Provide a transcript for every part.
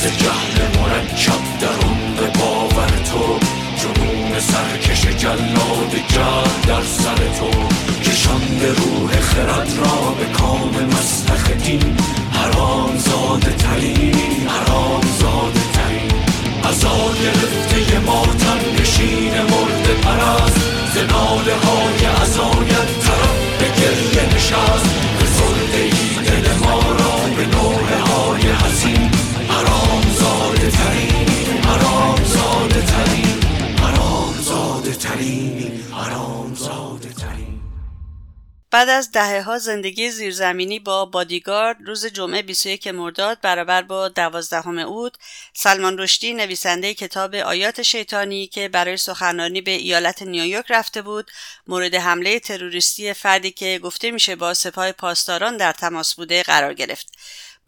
ز جهل مرکب در عمق باور تو. جنون سرکش جلاد جهل در سر تو. کشانده روح خرد را به کام مسلخ دین. حرام زاده ترین حرام زاده ترین. ازا گرفته ماتم نشین مرد پرست. زناله های ازایت بعد از دهه ها زندگی زیرزمینی با بادیگارد روز جمعه 21 مرداد برابر با 12 اوت سلمان رشدی نویسنده کتاب آیات شیطانی که برای سخنرانی به ایالت نیویورک رفته بود مورد حمله تروریستی فردی که گفته میشه با سپاه پاسداران در تماس بوده قرار گرفت.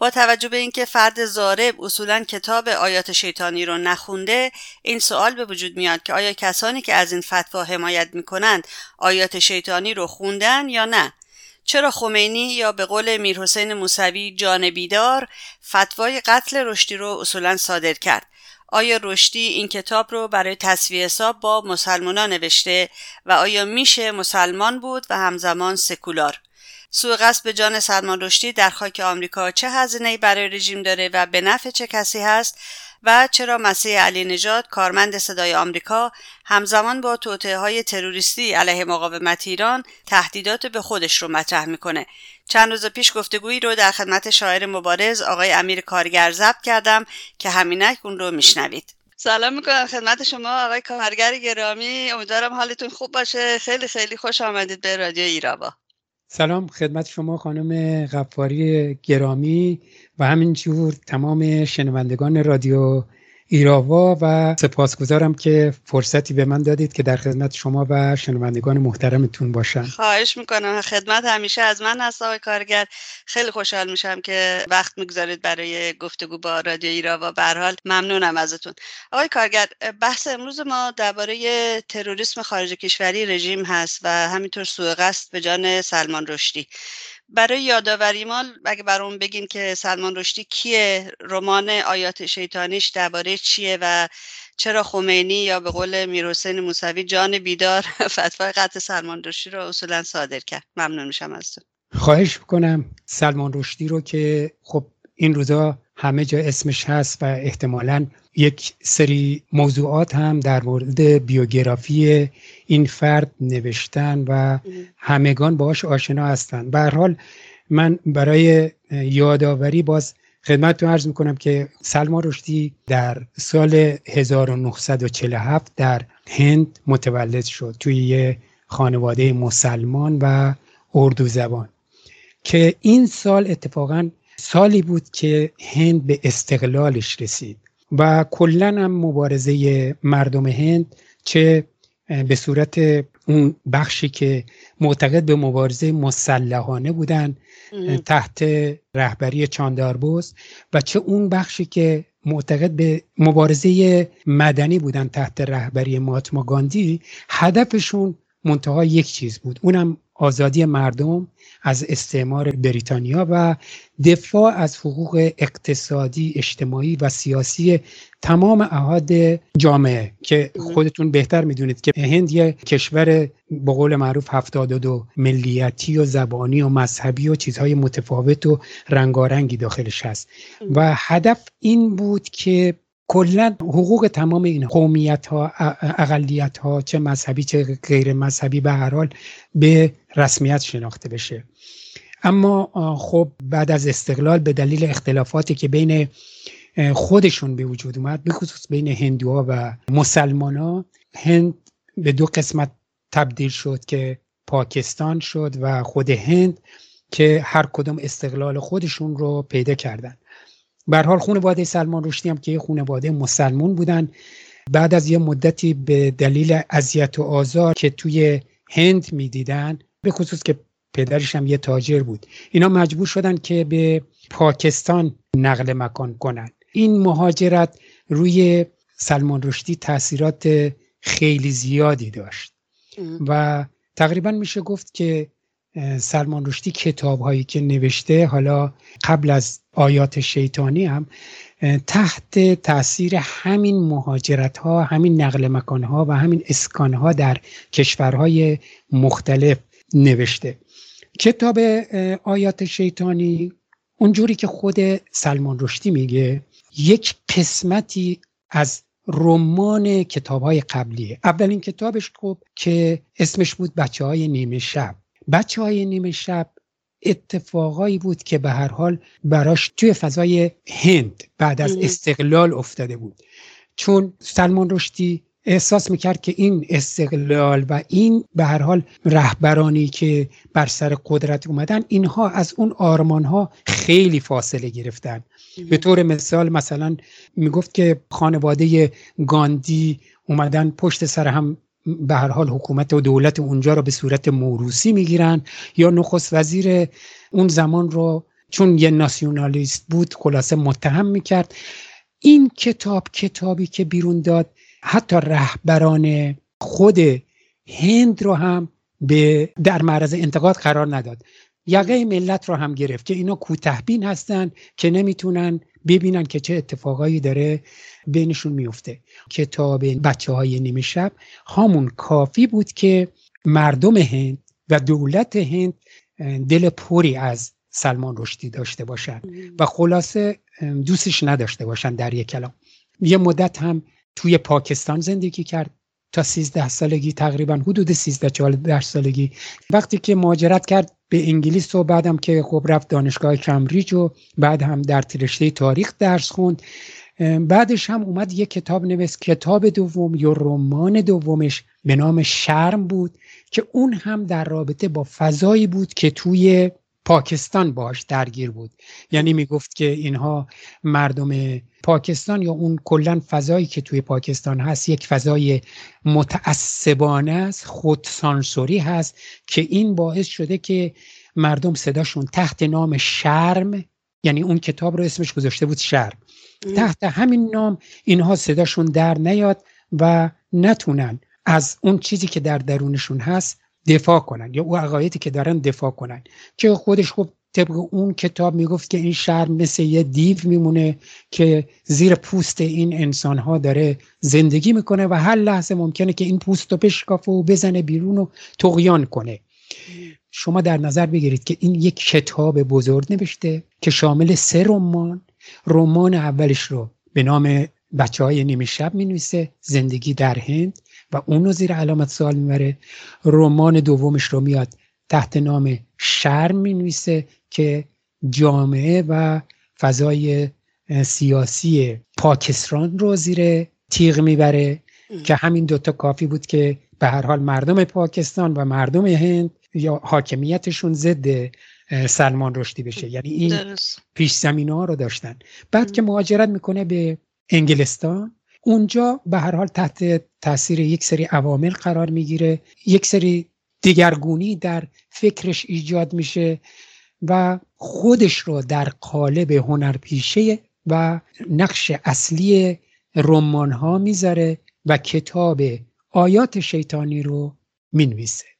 با توجه به اینکه فرد زارب اصولا کتاب آیات شیطانی رو نخونده این سوال به وجود میاد که آیا کسانی که از این فتوا حمایت می‌کنند آیات شیطانی رو خوندن یا نه؟ چرا خمینی یا به قول میرحسین موسوی جان بیدار فتوای قتل رشدی رو اصولا صادر کرد؟ آیا رشدی این کتاب رو برای تصویه حساب با مسلمانان نوشته و آیا میشه مسلمان بود و همزمان سکولار؟ سوء قصد به جان سلمان رشدی در خاک آمریکا چه هزینه برای رژیم داره و به نفع چه کسی هست و چرا مسیح علی نژاد کارمند صدای آمریکا همزمان با توطئه های تروریستی علیه مقاومت ایران تهدیدات به خودش رو مطرح می‌کنه. چند روز پیش گفتگویی رو در خدمت شاعر مبارز آقای امیر کارگر ضبط کردم که همینک اون رو میشنوید. سلام می‌کنم خدمت شما آقای کارگر گرامی. امیدوارم حالتون خوب باشه. خیلی خیلی خوش آمدید به رادیو ایراوا سلام خدمت شما خانم غفاری گرامی و همینجور تمام شنوندگان رادیو ایراوا و سپاسگزارم که فرصتی به من دادید که در خدمت شما و شنوندگان محترمتون باشم. خواهش می‌کنم. خدمت همیشه از من هست آقای کارگر. خیلی خوشحال میشم که وقت می‌گذارید برای گفتگو با رادیو ایراوا به ممنونم ازتون. آقای کارگر بحث امروز ما درباره تروریسم خارج کشوری رژیم هست و همینطور سوء قصد به جان سلمان رشدی. برای یادآوری ما اگه برام بگین که سلمان رشدی کیه رمان آیات شیطانیش درباره چیه و چرا خمینی یا به قول میرحسین موسوی جان بیدار فتوای قتل سلمان رشدی رو اصولا صادر کرد. ممنون میشم از تو. خواهش می‌کنم سلمان رشدی رو که خب این روزا همه جا اسمش هست و احتمالا یک سری موضوعات هم در مورد بیوگرافی این فرد نوشتن و همگان باش آشنا هستند به حال من برای یادآوری باز خدمت رو عرض می‌کنم که سلما رشدی در سال 1947 در هند متولد شد توی یه خانواده مسلمان و اردو زبان که این سال اتفاقا سالی بود که هند به استقلالش رسید و کلا هم مبارزه مردم هند چه به صورت اون بخشی که معتقد به مبارزه مسلحانه بودن تحت رهبری چانداربوز و چه اون بخشی که معتقد به مبارزه مدنی بودن تحت رهبری ماتما گاندی هدفشون منتها یک چیز بود. اونم آزادی مردم از استعمار بریتانیا و دفاع از حقوق اقتصادی اجتماعی و سیاسی تمام احاد جامعه که خودتون بهتر می‌دونید که هند یه کشور به قول معروف 72 ملیتی و زبانی و مذهبی و چیزهای متفاوت و رنگارنگی داخلش هست. و هدف این بود که کلا حقوق تمام این قومیت ها اقلیت ها چه مذهبی چه غیر مذهبی به هر حال به رسمیت شناخته بشه. اما خب بعد از استقلال به دلیل اختلافاتی که بین خودشون به وجود اومد به خصوص بین هندوها و مسلمان ها هند به دو قسمت تبدیل شد که پاکستان شد و خود هند که هر کدوم استقلال خودشون رو پیدا کردن. به حال خانواده سلمان رشدی هم که خانواده مسلمون بودن. بعد از یه مدتی به دلیل اذیت و آزار که توی هند می‌دیدن به خصوص که پدرش هم یه تاجر بود اینا مجبور شدن که به پاکستان نقل مکان کنن. این مهاجرت روی سلمان رشدی تاثیرات خیلی زیادی داشت. و تقریبا میشه گفت که سلمان رشدی کتاب هایی که نوشته حالا قبل از آیات شیطانی هم تحت تاثیر همین مهاجرت ها همین نقل مکان ها و همین اسکان ها در کشورهای مختلف نوشته. کتاب آیات شیطانی اونجوری که خود سلمان رشدی میگه یک قسمتی از رمان کتاب های قبلیه. اولین کتابش خب که اسمش بود بچه های نیمه شب. بچه های نیمه شب اتفاقایی بود که به هر حال براش توی فضای هند بعد از استقلال افتاده بود. چون سلمان رشدی احساس می‌کرد که این استقلال و این به هر حال رهبرانی که بر سر قدرت اومدن اینها از اون آرمان ها خیلی فاصله گرفتن. به طور مثال مثلا می‌گفت که خانواده گاندی اومدن پشت سر هم به هر حال حکومت و دولت اونجا رو به صورت موروسی می‌گیرن. یا نخست وزیر اون زمان رو چون یه ناسیونالیست بود خلاصه متهم می‌کرد. این کتاب کتابی که بیرون داد حتی رهبران خود هند رو هم به در معرض انتقاد قرار نداد. یقه ملت رو هم گرفت که اینا کوتهبین هستن که نمی‌تونن ببینن که چه اتفاقایی داره بینشون میفته کتاب بچه های نیمه شب همون کافی بود که مردم هند و دولت هند دل پوری از سلمان رشدی داشته باشن و خلاصه دوستش نداشته باشن در یک کلام. یه مدت هم توی پاکستان زندگی کرد تا 13 سالگی تقریبا حدود 13 14 سالگی. وقتی که مهاجرت کرد به انگلیس و بعدم که خب رفت دانشگاه کمبریج و بعد هم در رشته تاریخ درس خوند. بعدش هم اومد یه کتاب نوشت کتاب دوم یا رمان دومش به نام شرم بود که اون هم در رابطه با فضایی بود که توی پاکستان باش درگیر بود. یعنی می‌گفت که اینها مردم پاکستان یا اون کلا فضایی که توی پاکستان هست یک فضای متعصبانه است خودسانسوری هست که این باعث شده که مردم صداشون تحت نام شرم یعنی اون کتاب رو اسمش گذاشته بود شرم. تحت همین نام اینها صداشون در نیاد و نتونن از اون چیزی که در درونشون هست دفاع کنن یا او عقایدی که دارن دفاع کنن. که خودش خب طبق اون کتاب می‌گفت که این شهر مثل یه دیو میمونه که زیر پوست این انسان ها داره زندگی می‌کنه و هر لحظه ممکنه که این پوست رو بشکافه و بزنه بیرون و تقیان کنه. شما در نظر بگیرید که این یک کتاب بزرگ نوشته که شامل سه رمان رمان اولش رو به نام بچه های نیمه شب می نویسه زندگی در هند و اونو زیر علامت سوال می‌بره. رمان دومش رو میاد تحت نام شرم می نویسه که جامعه و فضای سیاسی پاکستان رو زیر تیغ می‌بره که همین دوتا کافی بود که به هر حال مردم پاکستان و مردم هند یا حاکمیتشون ضد سلمان رشدی بشه. یعنی این پیش زمینه ها رو داشتن. بعد که مهاجرت می‌کنه به انگلستان اونجا به هر حال تحت تاثیر یک سری عوامل قرار می‌گیره. یک سری دیگرگونی در فکرش ایجاد میشه و خودش رو در قالب هنرپیشه و نقش اصلی رمان ها می‌ذاره و کتاب آیات شیطانی رو می‌نویسه.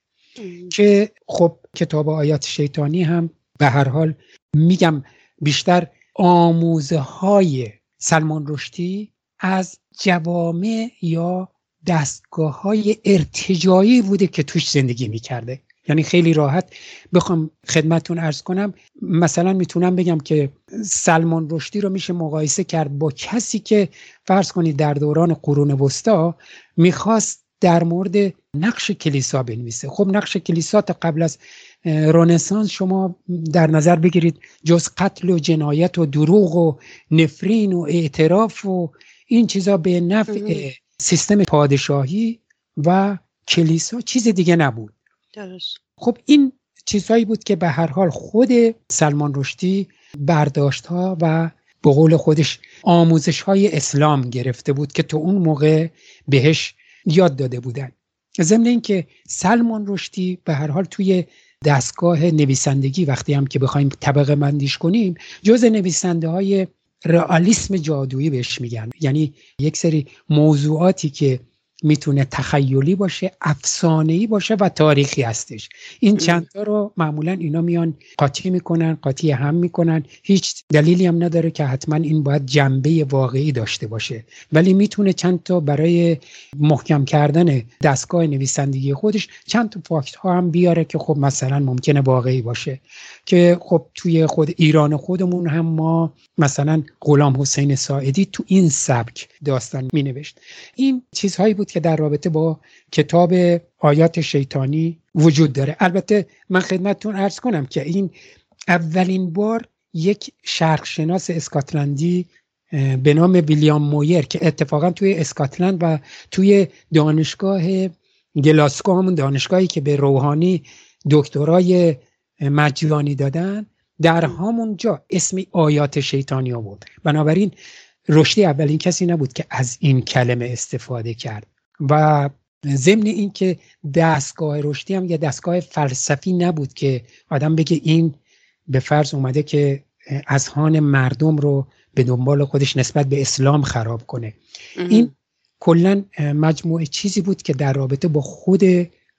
که خب کتاب آیات شیطانی هم به هر حال میگم بیشتر آموزه های سلمان رشدی از جوامع یا دستگاه های ارتجایی بوده که توش زندگی می‌کرده. یعنی خیلی راحت بخوام خدمتون ارز کنم مثلا می‌تونم بگم که سلمان رشدی رو میشه مقایسه کرد با کسی که فرض کنید در دوران قرون وسطا می‌خواست در مورد نقش کلیسا بنویسه. خب نقش کلیسا تا قبل از رنسانس شما در نظر بگیرید جز قتل و جنایت و دروغ و نفرین و اعتراف و این چیزا به نفع سیستم پادشاهی و کلیسا چیز دیگه نبود. درست. خب این چیزهایی بود که به هر حال خود سلمان رشدی برداشت ها و به قول خودش آموزش های اسلام گرفته بود که تو اون موقع بهش یاد داده بودن. ضمن اینکه سلمان رشدی به هر حال توی دستگاه نویسندگی وقتی هم که بخوایم طبقه مندیش کنیم جز نویسنده های رئالیسم جادویی بهش میگن. یعنی یک سری موضوعاتی که می‌تونه تخیلی باشه افسانه‌ای باشه و تاریخی هستش. این چند تا رو معمولا اینا میان قاطی می‌کنن قاطی هم می‌کنن. هیچ دلیلی هم نداره که حتما این باید جنبه واقعی داشته باشه. ولی می‌تونه چند تا برای محکم کردن دستگاه نویسندگی خودش چند تا فاکت ها هم بیاره که خب مثلا ممکنه واقعی باشه. که خب توی خود ایران خودمون هم ما مثلا غلام حسین ساعدی تو این سبک داستان می نوشت این چیزهایی بود که در رابطه با کتاب آیات شیطانی وجود داره. البته من خدمتتون ارز کنم که این اولین بار یک شرقشناس اسکاتلندی به نام ویلیام مویر که اتفاقا توی اسکاتلند و توی دانشگاه گلاسکو همون دانشگاهی که به روحانی دکترای مجانی دادن در همونجا اسم آیات شیطانی آورد. بنابراین رشدی اولین کسی نبود که از این کلمه استفاده کرد. و ضمن اینکه دستگاه رشدی هم یه دستگاه فلسفی نبود که آدم بگه این به فرض اومده که اذهان مردم رو به دنبال خودش نسبت به اسلام خراب کنه. این کلا مجموعه چیزی بود که در رابطه با خود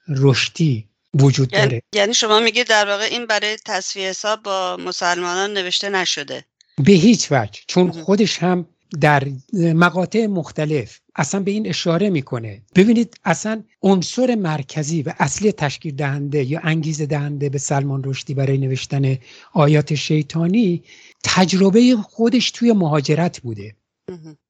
رشدی وجود یعنی- داره. یعنی شما میگید در واقع این برای تصفیه حساب با مسلمانان نوشته نشده. به هیچ وجه. چون. خودش هم در مقاطع مختلف اصلا به این اشاره می‌کنه. ببینید اصلا عنصر مرکزی و اصلی تشکیل دهنده یا انگیزه دهنده به سلمان رشدی برای نوشتن آیات شیطانی تجربه خودش توی مهاجرت بوده.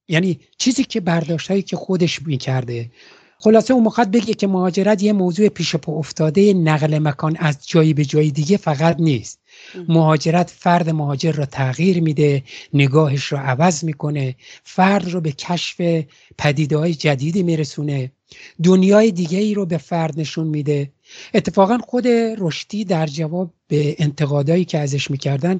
یعنی چیزی که برداشتهایی که خودش می‌کرده. خلاصه اون موقع بگه که مهاجرت یه موضوع پیش پا افتاده نقل مکان از جایی به جای دیگه فقط نیست. مهاجرت فرد مهاجر را تغییر میده نگاهش رو عوض می‌کنه فرد رو به کشف پدیده های جدیدی میرسونه دنیای دیگه ای رو به فرد نشون میده. اتفاقا خود رشدی در جواب به انتقادایی که ازش می‌کردن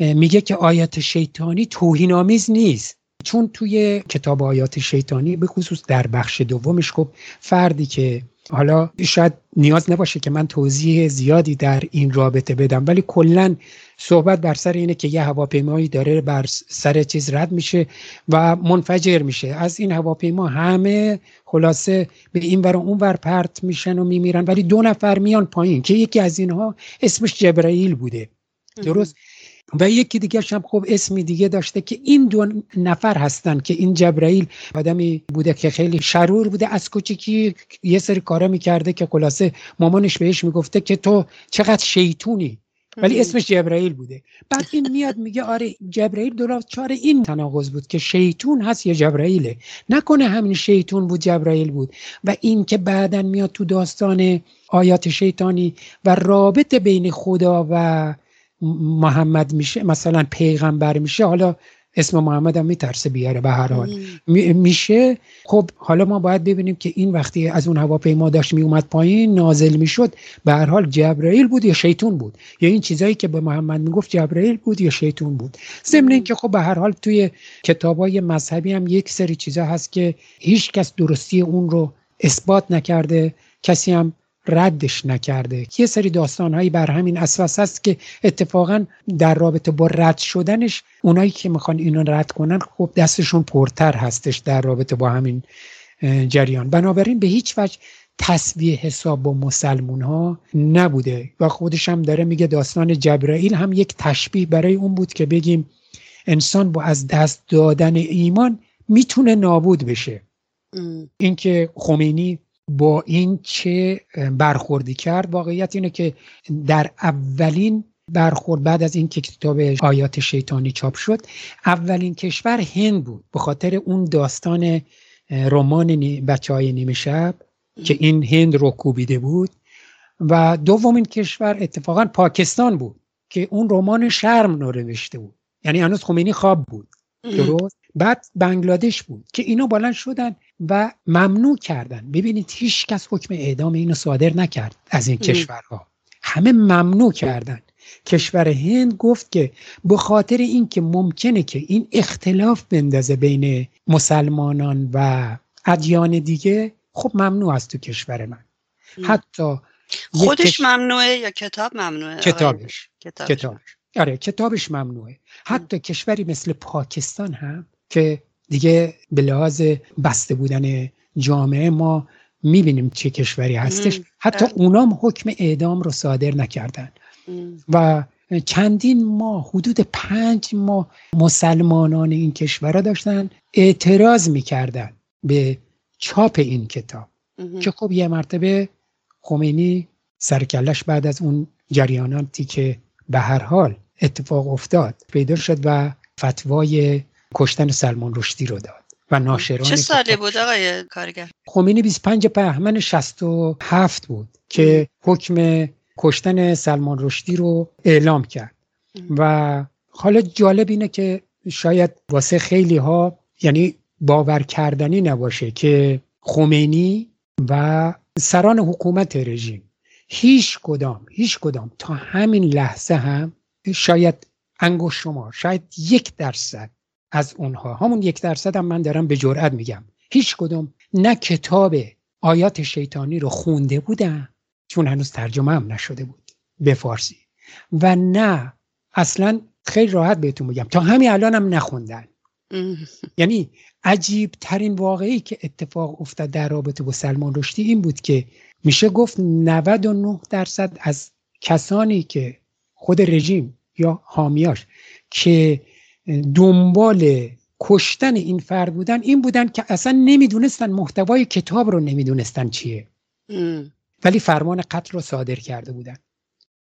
میگه که آیات شیطانی توهین آمیز نیست. چون توی کتاب آیات شیطانی به خصوص در بخش دومش خب فردی که حالا شاید نیاز نباشه که من توضیح زیادی در این رابطه بدم ولی کلا صحبت بر سر اینه که یه هواپیمایی داره بر سر چیز رد میشه و منفجر میشه. از این هواپیما همه خلاصه به این ور و اون ور پرت میشن و میمیرن ولی دو نفر میان پایین که یکی از اینها اسمش جبرائیل بوده. درست؟ و یکی دیگه هم خب اسمی دیگه داشته که این دو نفر هستن که این جبرائیل آدمی بوده که خیلی شرور بوده از کوچیکی یه سری کارا می‌کرده که خلاصه مامانش بهش می‌گفته که تو چقدر شیطونی؟ ولی اسمش جبرائیل بوده. بعد این میاد میگه آره جبرائیل درست چاره این تناقض بود که شیطون هست یا جبرائیله نکنه همین شیطون بود جبرائیل بود. و این که بعدا میاد تو داستان آیات شیطانی و رابطه بین خدا و محمد میشه مثلا پیغمبر میشه حالا اسم محمد هم میترسه بیاره به هر حال. میشه. خب حالا ما باید ببینیم که این وقتی از اون هواپیما داشت میومد پایین نازل می‌شد به هر حال جبرائیل بود یا شیطون بود؟ یا این چیزایی که به محمد می‌گفت جبرائیل بود یا شیطون بود؟ ضمن اینکه خب به هر حال توی کتابای مذهبی هم یک سری چیزا هست که هیچ کس درستی اون رو اثبات نکرده. کسی هم ردش نکرده. یه سری داستانهایی بر همین اساس هست که اتفاقا در رابطه با رد شدنش اونایی که می‌خوان اینو رد کنن خب دستشون پرتر هستش در رابطه با همین جریان. بنابراین به هیچ وجه تصویه حساب با مسلمون ها نبوده و خودش هم داره میگه داستان جبرائیل هم یک تشبیه برای اون بود که بگیم انسان با از دست دادن ایمان می‌تونه نابود بشه. اینکه خمینی با این چه برخوردی کرد واقعیت اینه که در اولین برخورد بعد از اینکه کتاب آیات شیطانی چاپ شد اولین کشور هند بود. به خاطر اون داستان رمان بچه های نیمه شب که این هند رو کوبیده بود. و دومین کشور اتفاقا پاکستان بود که اون رمان شرم رو نوشته بود. یعنی هنوز خمینی خواب بود. درست؟ بعد بنگلادش بود که اینا بلند شدن. و ممنوع کردن. ببینید هیچ کس حکم اعدام اینو صادر نکرد از این کشورها. همه ممنوع کردن. کشور هند گفت که به خاطر اینکه ممکنه که این اختلاف بندازه بین مسلمانان و ادیان دیگه خب ممنوع است تو کشور من. حتی خودش ممنوعه یا کتاب ممنوعه؟ کتابش. کتابش, کتابش. آره کتابش ممنوعه. حتی کشوری مثل پاکستان هم که دیگه به لحاظ بسته بودن جامعه ما می‌بینیم چه کشوری هستش. حتی بله. اونام حکم اعدام رو صادر نکردن. و چندین ماه حدود پنج ماه مسلمانان این کشورها داشتن اعتراض می‌کردن به چاپ این کتاب. که خب یه مرتبه خمینی سرکلش بعد از اون جریاناتی که به هر حال اتفاق افتاد پیدا شد و فتوای کشتن سلمان رشدی رو داد و ناشران چه سالی بود آقای کارگر؟ خمینی 25 بهمن 67 بود که حکم کشتن سلمان رشدی رو اعلام کرد. و حالا جالب اینه که شاید واسه خیلی ها یعنی باور کردنی نباشه که خمینی و سران حکومت رژیم هیچ کدام هیچ کدام تا همین لحظه هم شاید انگوش شما شاید یک درصد از اونها. همون یک درصد هم من دارم به جرئت میگم. هیچ کدوم نه کتاب آیات شیطانی رو خونده بودن چون هنوز ترجمه هم نشده بود به فارسی. و نه اصلا خیلی راحت بهتون میگم. تا همین الان هم نخوندن. یعنی عجیب ترین واقعی که اتفاق افتاد در رابطه با سلمان رشدی این بود که میشه گفت 99 درصد از کسانی که خود رژیم یا حامیاش که دنبال کشتن این فرد بودن این بودن که اصلا نمی‌دونستن محتوای کتاب رو نمی‌دونستن چیه. ولی فرمان قتل رو صادر کرده بودن.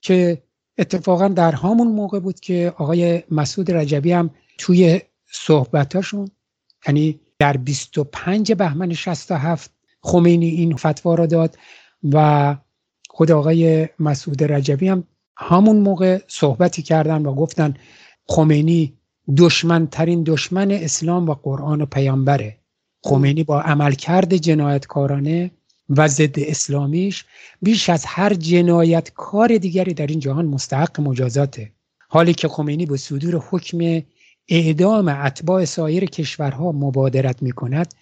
که اتفاقا در همون موقع بود که آقای مسعود رجبی هم توی صحبتاشون یعنی در 25 بهمن 67 خمینی این فتوا را داد و خود آقای مسعود رجبی هم همون موقع صحبتی کردن و گفتن خمینی دشمنترین دشمن اسلام و قرآن و پیامبره. خمینی با عملکرد جنایتکارانه و ضد اسلامیش بیش از هر جنایتکار دیگری در این جهان مستحق مجازاته. حالی که خمینی به صدور حکم اعدام اتباع سایر کشورها مبادرت می کند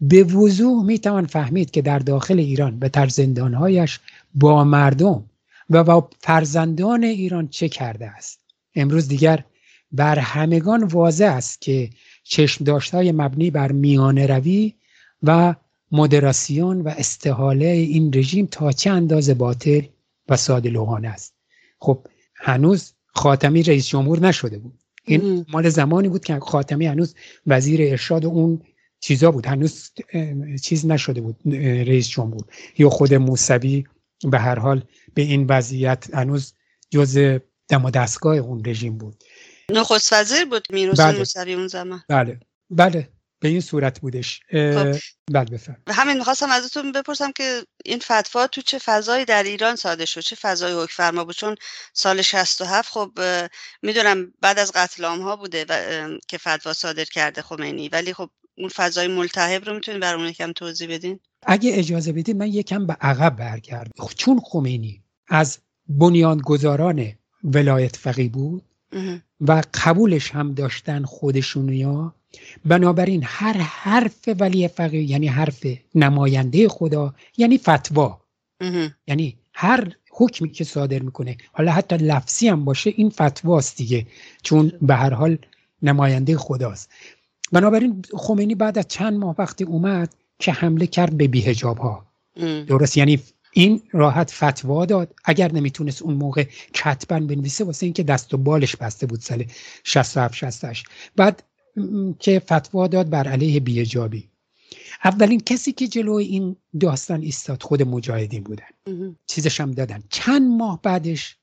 به وضوح می توان فهمید که در داخل ایران به تر زندانهایش با مردم و با فرزندان ایران چه کرده است. امروز دیگر بر همگان واضح است که چشم های مبنی بر میان روی و مدراسیون و استحاله این رژیم تا چه اندازه باطل و ساده لوحانه است. خب هنوز خاتمی رئیس جمهور نشده بود. این مال زمانی بود که خاتمی هنوز وزیر ارشاد اون چیزا بود. هنوز چیز نشده بود رئیس جمهور. یا خود موسوی به هر حال به این وضعیت هنوز جز دم و دستگاه اون رژیم بود. نخست وزیر بود میروز بله. موسوی اون زمان. بله. بله. به این صورت بودش. خب. بله بفرم. همین می‌خواستم ازتون بپرسم که این فتوا تو چه فضایی در ایران ساده شد؟ چه فضای حکم فرما بود؟ چون سال 67 خب می‌دونم بعد از قتل ها بوده و که فتوا صادر کرده خمینی. ولی خب اون فضای ملتهب رو می‌تونید برامون یکم توضیح بدین؟ اگه اجازه بدید من یکم به عقب برگردم. چون خمینی از بنیانگذاران ولایت فقی بود و قبولش هم داشتن خودشونیا بنابراین هر حرف ولی فقیه یعنی حرف نماینده خدا یعنی فتوا. یعنی هر حکمی که صادر می‌کنه. حالا حتی لفظی هم باشه این فتواست دیگه چون به هر حال نماینده خداست. بنابراین خمینی بعد از چند ماه وقتی اومد که حمله کرد به بیهجاب ها درست؟ یعنی این راحت فتوا داد. اگر نمی‌تونست اون موقع کتبا بنویسه واسه اینکه دست و بالش بسته بود سال 67 68 بعد که فتوا داد بر علیه بیجابی اولین کسی که جلوی این داستان ایستاد خود مجاهدین بودن. چیزش هم دادن. چند ماه بعدش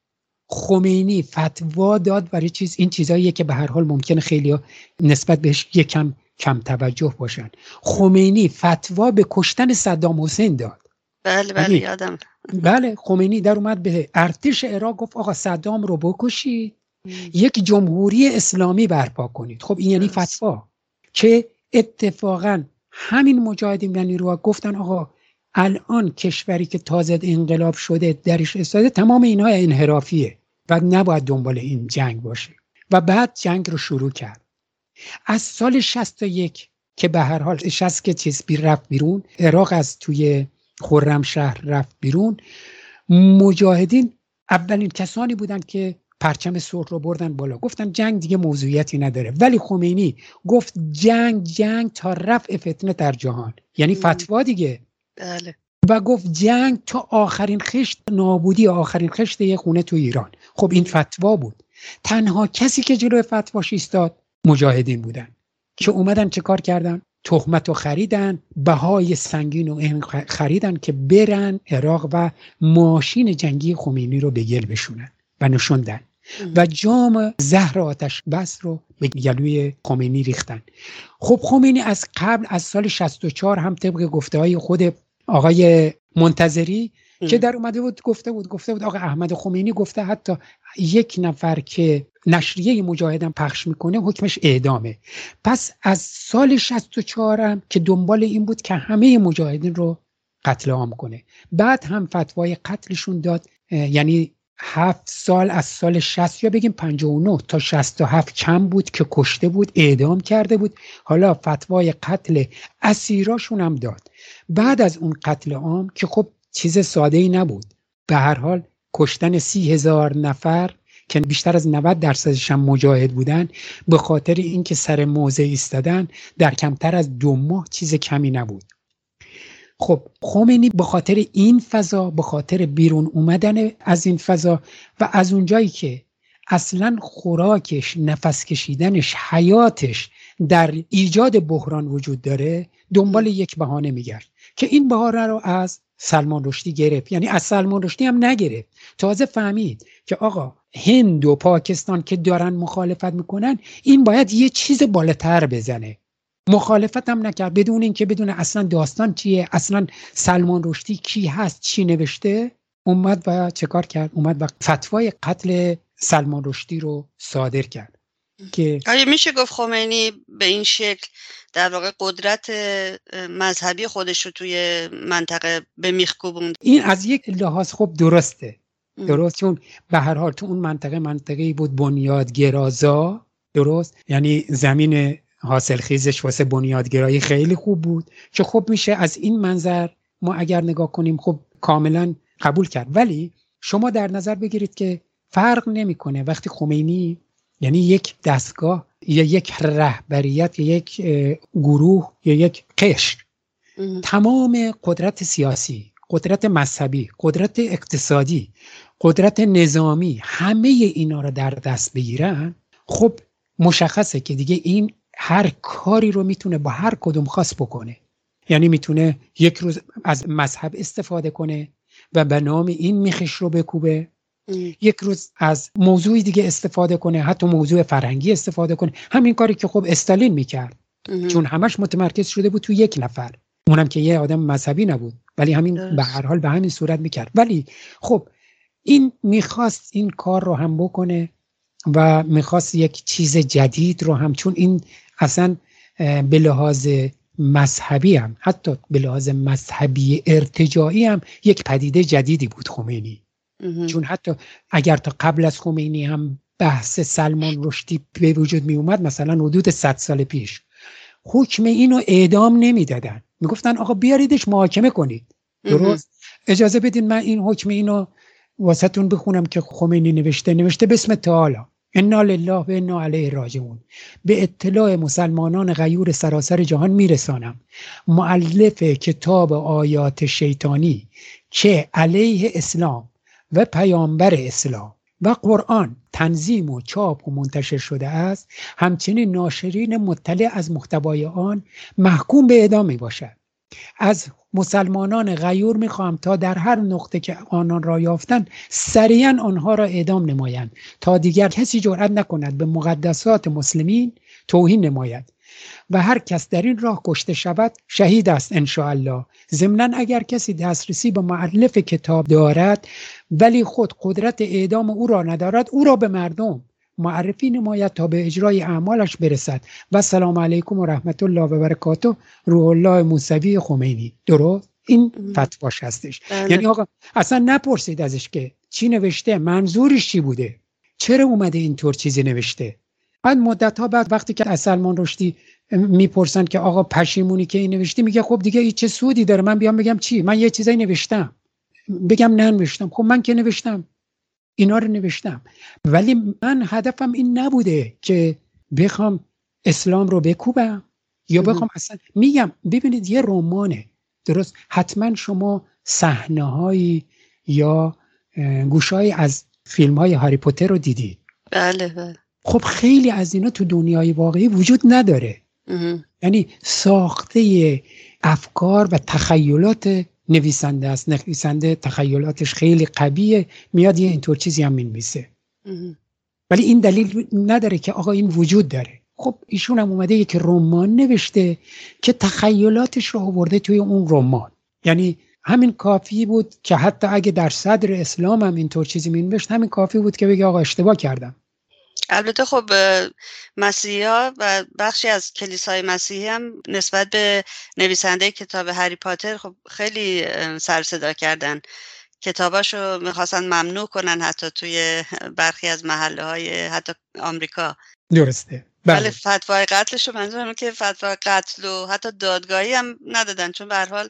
خمینی فتوا داد برای چیز. این چیزاییه که به هر حال ممکنه خیلی نسبت بهش یکم کم توجه باشن. خمینی فتوا به کشتن صدام حسین داد. بله بله یعنی یادم. بله خمینی در اومد به ارتش عراق گفت آقا صدام رو بکشید یک جمهوری اسلامی برپا کنید. خب این یعنی فتوا. که اتفاقا همین مجاهدین و نیروها گفتن آقا الان کشوری که تازه انقلاب شده درش استاده تمام اینها انحرافیه و نباید دنبال این جنگ باشه. و بعد جنگ رو شروع کرد. از سال 61 که به هر حال 60 که چیز بیر رفت بیرون عراق از توی خرم شهر رفت بیرون. مجاهدین اولین کسانی بودند که پرچم سرخ رو بردن بالا. گفتن جنگ دیگه موضوعیتی نداره. ولی خمینی گفت جنگ جنگ تا رفع فتنه در جهان. یعنی فتوا دیگه. بله. و گفت جنگ تا آخرین خشت نابودی آخرین خشت یه خونه تو ایران. خب این فتوا بود. تنها کسی که جلوی فتواش ایستاد مجاهدین بودن. که اومدن چه کار کردن؟ تهمت رو خریدن بهای سنگین رو خریدن که برن عراق و ماشین جنگی خمینی رو به گل بشونن و نشوندن. و جام زهر آتش بس رو به گلوی خمینی ریختن. خب خمینی از قبل از سال 64 هم طبق گفته های خود آقای منتظری که در اومده بود گفته بود گفته بود آقا احمد خمینی گفته حتی یک نفر که نشریه مجاهدم پخش می‌کنه حکمش اعدامه. پس از سال 64 هم که دنبال این بود که همه مجاهدین رو قتل عام کنه. بعد هم فتوای قتلشون داد یعنی هفت سال از سال 60 یا بگیم 59 تا 67 کم بود که کشته بود اعدام کرده بود. حالا فتوای قتل اسیراشون هم داد. بعد از اون قتل عام که خب چیز ساده ای نبود. به هر حال کشتن سی هزار نفر که بیشتر از 90 درصدش هم مجاهد بودن به خاطر اینکه سر موضع ایستادن در کمتر از دو ماه چیز کمی نبود. خب خمینی به خاطر این فضا به خاطر بیرون اومدن از این فضا و از اونجایی که اصلا خوراکش نفس کشیدنش حیاتش در ایجاد بحران وجود داره دنبال یک بهانه میگرد که این بهانه رو از سلمان رشدی گرفت. یعنی از سلمان رشدی هم نگرفت. تازه فهمید که آقا هند و پاکستان که دارن مخالفت می‌کنن این باید یه چیز بالاتر بزنه. مخالفت هم نکرد. بدون اینکه بدون اصلا داستان چیه اصلا سلمان رشدی کی هست چی نوشته اومد و چه کرد؟ اومد و فتوای قتل سلمان رشدی رو صادر کرد. که آیا میشه گفت خمینی به این شکل در واقع قدرت مذهبی خودش رو توی منطقه به میخ کوبوند. این از یک لحاظ خب درسته. درست. چون به هر حال تو اون منطقه منطقه بود بنیادگرازا. درست. یعنی زمین حاصل خیزش واسه بنیادگرایی خیلی خوب بود. که خب میشه از این منظر ما اگر نگاه کنیم خب کاملا قبول کرد. ولی شما در نظر بگیرید که فرق نمی‌کنه. وقتی خمینی یعنی یک دستگاه یا یک رهبریت یا یک گروه یا یک قشر. تمام قدرت سیاسی قدرت مذهبی قدرت اقتصادی قدرت نظامی همه اینا رو در دست بگیرن خب مشخصه که دیگه این هر کاری رو می‌تونه با هر کدوم خاص بکنه. یعنی می‌تونه یک روز از مذهب استفاده کنه و به نام این میخش رو بکوبه. یک روز از موضوعی دیگه استفاده کنه حتی موضوع فرهنگی استفاده کنه. همین کاری که خب استالین می‌کرد. چون همش متمرکز شده بود تو یک نفر. اونم که یه آدم مذهبی نبود. ولی همین به هر حال به همین صورت می‌کرد. ولی خب این می‌خواست این کار رو هم بکنه و می‌خواست یک چیز جدید رو هم چون این اصلا به لحاظ مذهبی هم حتی به لحاظ مذهبی ارتجاعی هم یک پدیده جدیدی بود خمینی. چون حتی اگر تا قبل از خمینی هم بحث سلمان رشدی به وجود می اومد مثلا حدود 100 سال پیش حکم اینو اعدام نمی‌دادن. می‌گفتن آقا بیاریدش محاکمه کنید. درست؟ اجازه بدین من این حکم اینو واسهتون بخونم که خمینی نوشته نوشته به اسم تعالی. انا لله و انا علیه راجعون. به اطلاع مسلمانان غیور سراسر جهان میرسانم. معلف کتاب آیات شیطانی که علیه اسلام؟ و پیامبر اسلام و قرآن تنظیم و چاپ و منتشر شده است همچنین ناشرین مطلع از محتوای آن محکوم به اعدام می باشد از مسلمانان غیور می‌خواهم تا در هر نقطه که آنان را یافتند سریعا آنها را اعدام نمایند تا دیگر کسی جرأت نکند به مقدسات مسلمین توهین نماید و هر کس در این راه کشته شود شهید است الله ضمنا اگر کسی دسترسی به معلف کتاب دارد ولی خود قدرت اعدام او را ندارد او را به مردم معرفی نماید تا به اجرای اعمالش برسد. و سلام علیکم و رحمت الله و برکاته. روح الله موسوی خمینی. درست؟ این فتواش هستش. بله. یعنی آقا اصلا نپرسید ازش که چی نوشته منظورش چی بوده؟ چرا اومده اینطور چیزی نوشته؟ بعد مدت ها بعد وقتی که از سلمان رشدی می‌پرسن که آقا پشیمونی که این نوشتی میگه خب دیگه این چه سودی داره من بیام بگم چی؟ من یه چیزایی نوشتم. بگم ننوشتم. خب من که نوشتم. اینا رو نوشتم. ولی من هدفم این نبوده که بخوام اسلام رو بکوبم. یا بخوام اصلا میگم ببینید یه رمانه. درست؟ حتما شما صحنه هایی یا گوشهایی از فیلم های هاری پوتر رو دیدید. بله بله. خب خیلی از اینا تو دنیای واقعی وجود نداره. یعنی ساخته افکار و تخیلات نویسنده است. نویسنده تخیلاتش خیلی قویه. میاد یه اینطور چیزی هم می‌نویسه. ولی این دلیل نداره که آقا این وجود داره. خب ایشون هم اومده یک رمان نوشته که تخیلاتش رو آورده توی اون رمان. یعنی همین کافی بود که حتی اگه در صدر اسلام هم اینطور چیزی مینوشت همین کافی بود که بگه آقا اشتباه کردم. البته خب مسیحی ها و بخشی از کلیسای مسیحی هم نسبت به نویسنده کتاب هری پاتر خب خیلی سر صدا کردن. کتاباشو می‌خواستن ممنوع کنن حتی توی برخی از محله های حتی آمریکا. درسته. بله, فتوای قتلش رو منظورم که فتوای قتل و حتی دادگاهی هم ندادن. چون به حال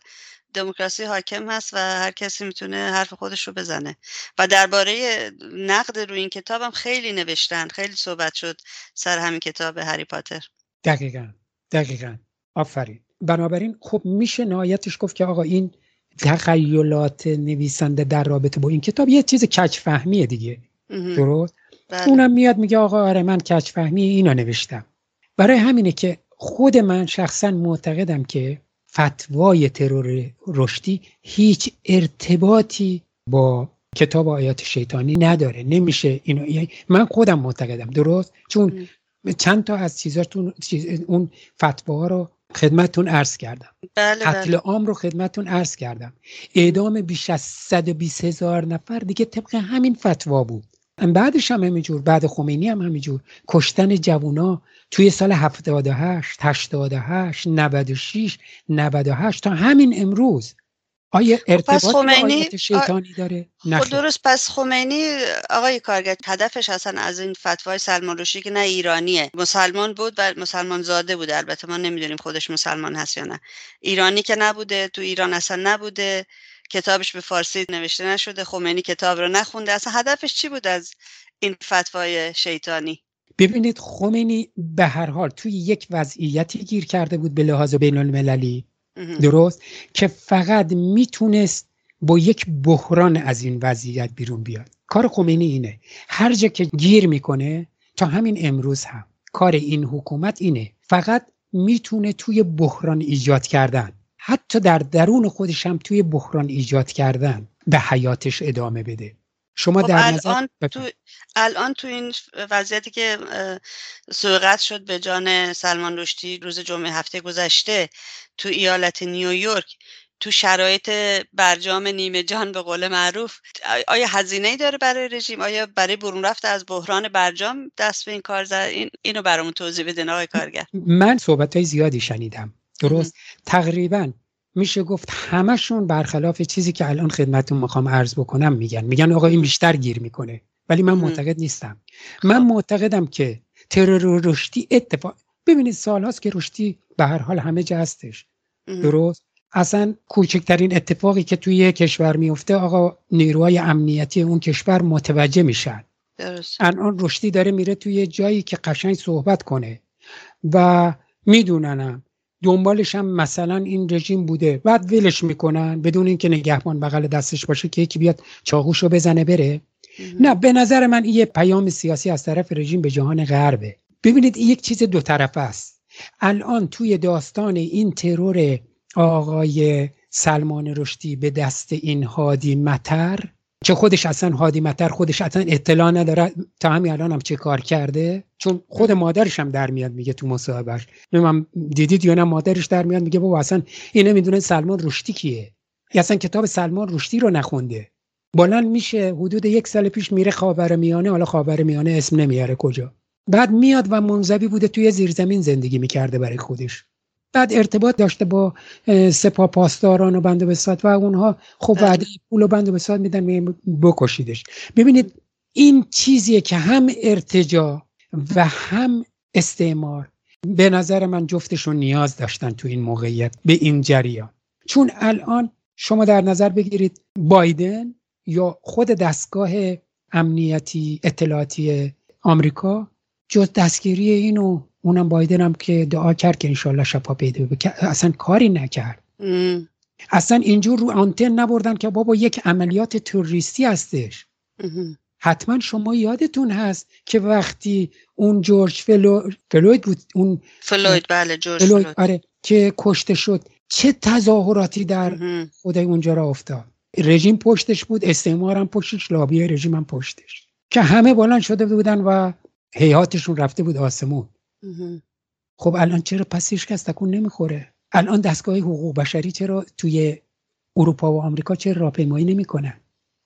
دموکراسی حاکم هست و هر کسی می‌تونه حرف خودش رو بزنه. و درباره نقد روی این کتابم خیلی نوشتن خیلی صحبت شد سر همین کتاب هری پاتر. دقیقا دقیقا. آفرین. بنابراین خب میشه نهایتش گفت که آقا این تخیلات نویسنده در رابطه با این کتاب یه چیز کچ فهمیه دیگه درست؟ بله. اونم میاد میگه آقا آره من کچ فهمی اینو نوشتم. برای همینه که خود من شخصا معتقدم که فتوای ترور رشدی هیچ ارتباطی با کتاب آیات شیطانی نداره. نمیشه اینو یعنی من خودم معتقدم. درست؟ چون چند تا از چیزاتون چیز اون فتواها رو خدمتتون عرض کردم. بله قتل بله. عام رو خدمتتون عرض کردم. اعدام بیش از 120 هزار نفر دیگه طبق همین فتوا بود. بعدش هم همینجور بعد خمینی هم همینجور. کشتن جوونا توی سال 78 88 96 98 تا همین امروز. آیا خب، ارتباط خمینی شیطانی داره؟ خب درست. پس خمینی آقای کارگر هدفش اصلا از این فتوای سلمان که نه ایرانیه. مسلمان بود و مسلمان زاده بوده البته ما نمی‌دونیم خودش مسلمان هست یا نه. ایرانی که نبوده تو ایران اصلا نبوده. کتابش به فارسی نوشته نشده. خمینی کتاب رو نخونده. اصلا هدفش چی بود از این فتوای شیطانی؟ ببینید خمینی به هر حال توی یک وضعیتی گیر کرده بود به لحاظ بین المللی درست؟ که فقط می‌تونست با یک بحران از این وضعیت بیرون بیاد. کار خمینی اینه. هر جا که گیر می‌کنه تا همین امروز هم کار این حکومت اینه. فقط می‌تونه توی بحران ایجاد کردن. حتی در درون خودش هم توی بحران ایجاد کردن به حیاتش ادامه بده. شما خب در الان تو الان تو این وضعیتی که سوقت شد به جان سلمان رشدی روز جمعه هفته گذشته تو ایالت نیویورک تو شرایط برجام نیمه جان به قول معروف آیا هزینه ای داره برای رژیم؟ آیا برای برون رفت از بحران برجام دست به این کار زد؟ این اینو برامون توضیح بدین آقای کارگر. من صحبت های زیادی شنیدم. درست. تقریبا. میشه گفت همشون برخلاف چیزی که الان خدمتون می‌خوام عرض بکنم میگن. میگن آقا این بیشتر گیر می‌کنه. ولی من معتقد نیستم. من خب. معتقدم که ترور رشدی اتفاق ببینید سالهاست که رشدی به هر حال همه جا هستش. درست؟ اصلا کوچکترین اتفاقی که توی کشور میفته آقا نیروهای امنیتی اون کشور متوجه میشن. الان رشدی داره میره توی جایی که قشنگ صحبت کنه. و میدوننم دنبالش هم مثلا این رژیم بوده بعد ولش می‌کنن بدون اینکه نگهبان بغل دستش باشه که یکی بیاد چاقوشو بزنه بره. نه به نظر من این یه پیام سیاسی از طرف رژیم به جهان غربه. ببینید این یک چیز دو طرفه است. الان توی داستان این ترور آقای سلمان رشدی به دست این هادی متر که خودش اصلا هادی متر خودش اصلا اطلاع نداره. تا همین الان هم چه کار کرده؟ چون خود مادرش هم در میاد میگه تو مصاحبهش. نمی‌دونم دیدید یا نه؟ مادرش در میاد میگه بابا اصلا این نمی‌دونه سلمان رشدی کیه؟ اصلا کتاب سلمان رشدی رو نخونده. بلند میشه حدود یک سال پیش میره خاور میانه حالا خاور میانه اسم نمیاره کجا. بعد میاد و منزوی بوده توی زیرزمین زندگی می‌کرده برای خودش. بعد ارتباط داشته با سپاه پاسداران و بند بسات و اونها خب بله. وعده پول و بند بسات میدن بکشیدش. ببینید این چیزیه که هم ارتجا و هم استعمار به نظر من جفتشون نیاز داشتن تو این موقعیت به این جریان. چون الان شما در نظر بگیرید بایدن یا خود دستگاه امنیتی اطلاعاتی آمریکا جز دستگیری اینو اونم بایدن هم که دعا کرد که انشالله شفا پیدا اصلا کاری نکرد. اصلا اینجور رو آنتن نبردن که بابا یک عملیات تروریستی هستش. حتما شما یادتون هست که وقتی اون جورج فلو... فلوید بود اون فلوید بله جورج فلوید, آره که کشته شد. چه تظاهراتی در خود اونجا راه افتاد؟ رژیم پشتش بود استعمار هم پشتش لابی رژیم هم پشتش. که همه بلند شده بودن و هیاهوشون رفته بود آسمون. خب الان چرا پس هیچ کس تکون نمی‌خوره؟ الان دستگاه حقوق بشری چرا توی اروپا و آمریکا چرا راهپیمایی نمی‌کنن؟